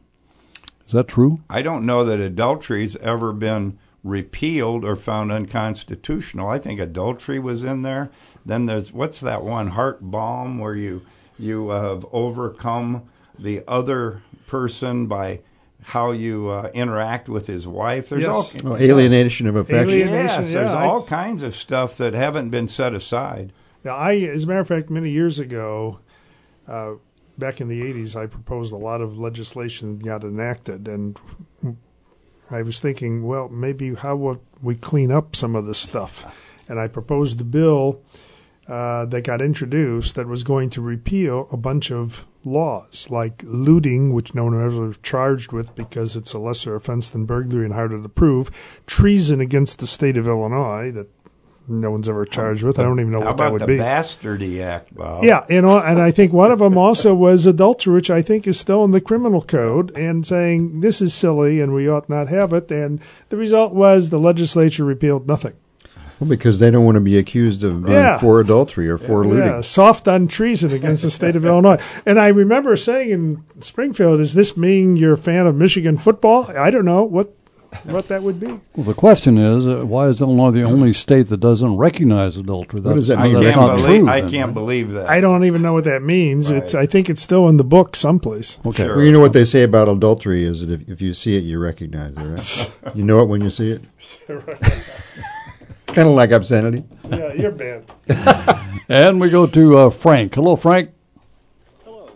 Is that true? I don't know that adultery's ever been repealed or found unconstitutional. I think adultery was in there. Then there's what's that one heart balm where you you have overcome the other person by how you uh, interact with his wife. There's Yes. all Well, alienation of affection. Alienation, Yes, yeah, there's all kinds of stuff that haven't been set aside. Yeah, I, as a matter of fact, many years ago, uh, back in the '80s, I proposed a lot of legislation that got enacted, and I was thinking, well, maybe how would we clean up some of this stuff? And I proposed the bill uh, that got introduced that was going to repeal a bunch of laws, like looting, which no one ever charged with because it's a lesser offense than burglary and harder to prove, treason against the state of Illinois that no one's ever charged with. I don't even know How what that about would the be. Bastardy Act, Bob? Yeah, know, and I think one of them also was adultery, which I think is still in the criminal code, and saying this is silly and we ought not have it. And the result was the legislature repealed nothing. Well, because they don't want to be accused of being Yeah. for adultery or for looting. Yeah, soft on treason against the state of Illinois. And I remember saying in Springfield, "Does this mean you're a fan of Michigan football?" I don't know what what that would be. Well, the question is, uh, why is Illinois the only state that doesn't recognize adultery? What does that That's- mean? that's can't believe, true I then, can't right? believe that. I don't even know what that means. It's I think it's still in the book someplace. Okay. Well, you know what they say about adultery is that if, if you see it, you recognize it, right? you know it when you see it. kind of like obscenity. Yeah, you're bad. And we go to uh, Frank. Hello, Frank. Hello.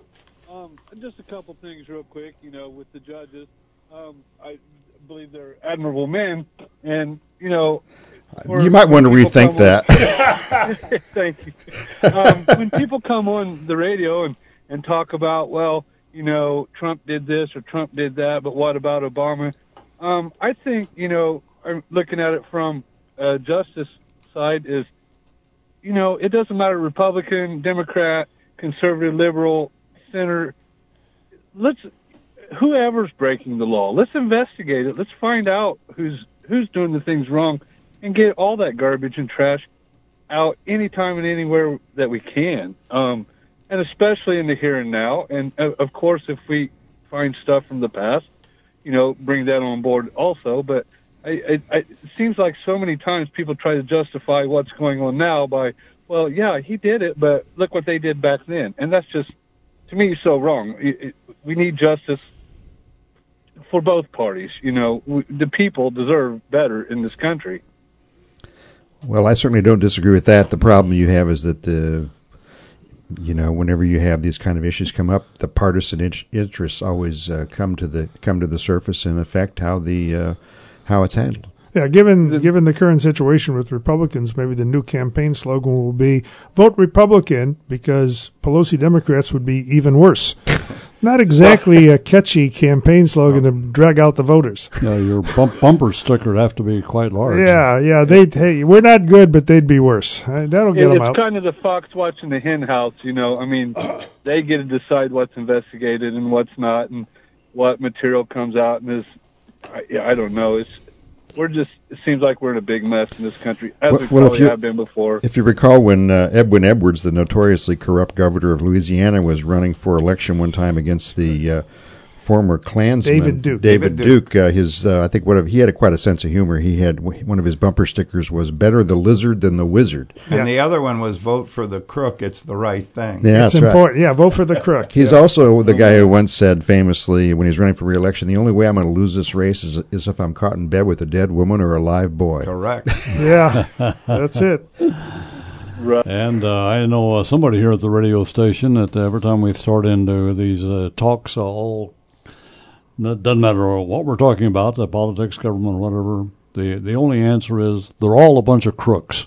Um, just a couple things, real quick. You know, with the judges, um, I believe they're admirable men, and you know, or You might want to rethink that. on- Thank you. Um, when people come on the radio and and talk about, well, you know, Trump did this or Trump did that, but what about Obama? Um, I think you know, I'm looking at it from uh, justice side is, you know, it doesn't matter Republican, Democrat, conservative, liberal, center. Let's whoever's breaking the law, let's investigate it. Let's find out who's who's doing the things wrong, and get all that garbage and trash out anytime and anywhere that we can. Um, and especially in the here and now. And uh, of course, if we find stuff from the past, you know, bring that on board also. But It seems like so many times people try to justify what's going on now by, well, yeah, he did it, but look what they did back then, and that's just to me so wrong. It, it, we need justice for both parties. You know, we, the people deserve better in this country. Well, I certainly don't disagree with that. The problem you have is that the, you know, whenever you have these kind of issues come up, the partisan in- interests always uh, come to the come to the surface and affect how the uh, how it's handled. Yeah, given given the current situation with Republicans, maybe the new campaign slogan will be "Vote Republican" because Pelosi Democrats would be even worse. Not exactly a catchy campaign slogan to drag out the voters. Yeah, your bump, bumper sticker would have to be quite large. Yeah, yeah, they'd hey, we're not good, but they'd be worse. Uh, That'll get It- them it's out. kind of the fox watching the hen house, you know. I mean, they get to decide what's investigated and what's not, and what material comes out. And is, I, yeah, I don't know. It's we're just. It seems like we're in a big mess in this country, as Well- we well, probably you- have been before. If you recall, when uh, Edwin Edwards, the notoriously corrupt governor of Louisiana, was running for election one time against the uh, former Klansman David Duke. David, David Duke, uh, his uh, I think what he had a, quite a sense of humor. He had one of his bumper stickers was "Better the lizard than the wizard." And the other one was vote for the crook. It's the right thing. Yeah, it's that's right. important. Yeah, vote for the crook. He's also the guy who once said famously when he was running for re-election, "The only way I'm going to lose this race is, is if I'm caught in bed with a dead woman or a live boy." Correct. Yeah, that's it. Right. And uh, I know uh, somebody here at the radio station that every time we start into these uh, talks, uh, all it doesn't matter what we're talking about, the politics, government, whatever. The the only answer is they're all a bunch of crooks.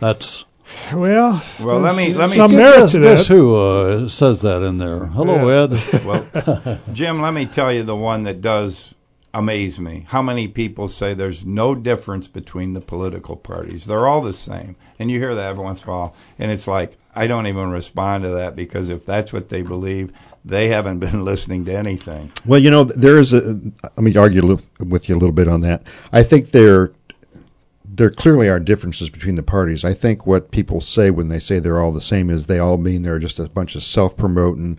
That's Well, Well, let me- there's let me- some merit to this. who uh, says that in there. Hello, Yeah. Ed. well, Jim, let me tell you the one that does amaze me. How many people say there's no difference between the political parties? They're all the same. And you hear that every once in a while. And it's like, I don't even respond to that because if that's what they believe, they haven't been listening to anything. Well, you know, there is a. Let me argue with you a little bit on that. I think there, there clearly are differences between the parties. I think what people say when they say they're all the same is they all mean they're just a bunch of self-promoting,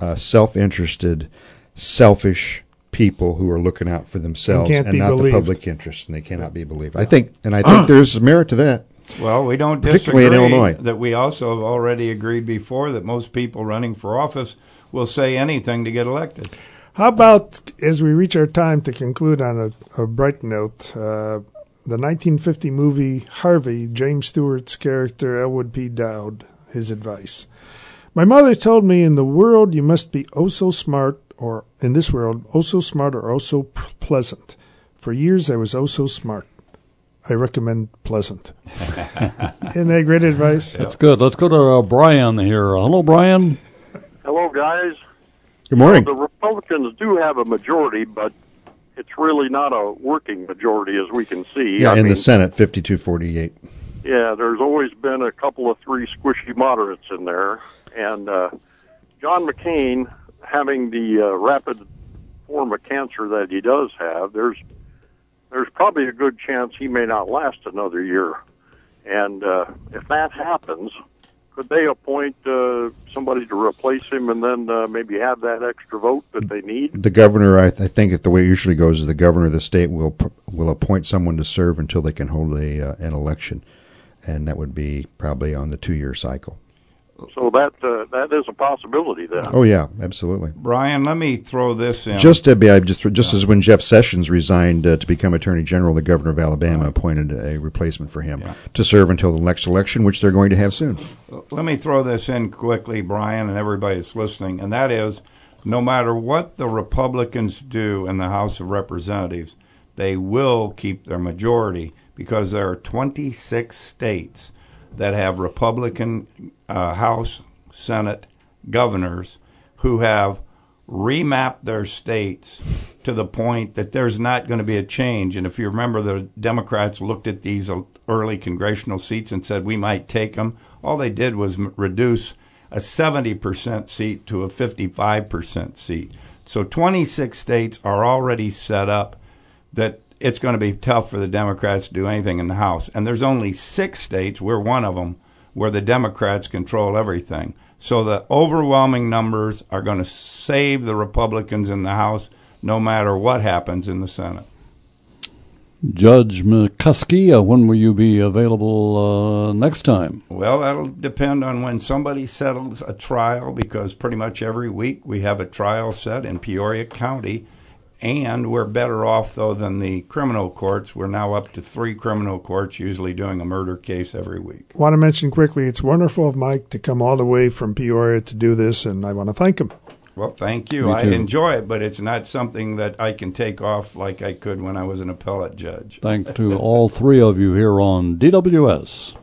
uh, self-interested, selfish people who are looking out for themselves can't and not believed. the public interest, and they cannot be believed. I think, and I think there's merit to that. Well, we don't Particularly disagree in Illinois. that we also have already agreed before that most people running for office will say anything to get elected. How about as we reach our time to conclude on a, a bright note, uh, the 1950 movie Harvey, James Stewart's character Elwood P. Dowd, his advice. My mother told me in the world you must be oh so smart, or in this world, oh so smart or oh so p- pleasant. For years I was oh so smart. I recommend pleasant. Isn't that great advice? That's good. Let's go to uh, Brian here. Hello, Brian. Hello, guys. Good morning. Well, the Republicans do have a majority, but it's really not a working majority, as we can see. Yeah, I in mean, the Senate, fifty-two forty-eight. Yeah, there's always been a couple of three squishy moderates in there, and uh, John McCain having the uh, rapid form of cancer that he does have, there's there's probably a good chance he may not last another year. And uh, if that happens, could they appoint uh, somebody to replace him and then uh, maybe have that extra vote that they need? The governor, I, th- I think, the way it usually goes is the governor of the state will p- will appoint someone to serve until they can hold a uh, an election, and that would be probably on the two-year cycle. So that uh, that is a possibility then. Oh yeah, absolutely. Brian, let me throw this in. Just to be, I just just as when Jeff Sessions resigned uh, to become Attorney General, the governor of Alabama appointed a replacement for him to serve until the next election, which they're going to have soon. Let me throw this in quickly, Brian, and everybody that's listening, and that is no matter what the Republicans do in the House of Representatives, they will keep their majority because there are 26 states that have Republican uh, House, Senate governors who have remapped their states to the point that there's not going to be a change. And if you remember, the Democrats looked at these early congressional seats and said we might take them. All they did was reduce a 70% seat to a 55% seat. So 26 states are already set up that it's going to be tough for the Democrats to do anything in the House. And there's only six states, we're one of them, where the Democrats control everything. So the overwhelming numbers are going to save the Republicans in the House no matter what happens in the Senate. Judge McCuskey, uh, when will you be available uh, next time? Well, that'll depend on when somebody settles a trial because pretty much every week we have a trial set in Peoria County. And we're better off, though, than the criminal courts. We're now up to three criminal courts, usually doing a murder case every week. I want to mention quickly, it's wonderful of Mike to come all the way from Peoria to do this, and I want to thank him. Well, thank you. I enjoy it, but it's not something that I can take off like I could when I was an appellate judge. Thanks to all three of you here on DWS.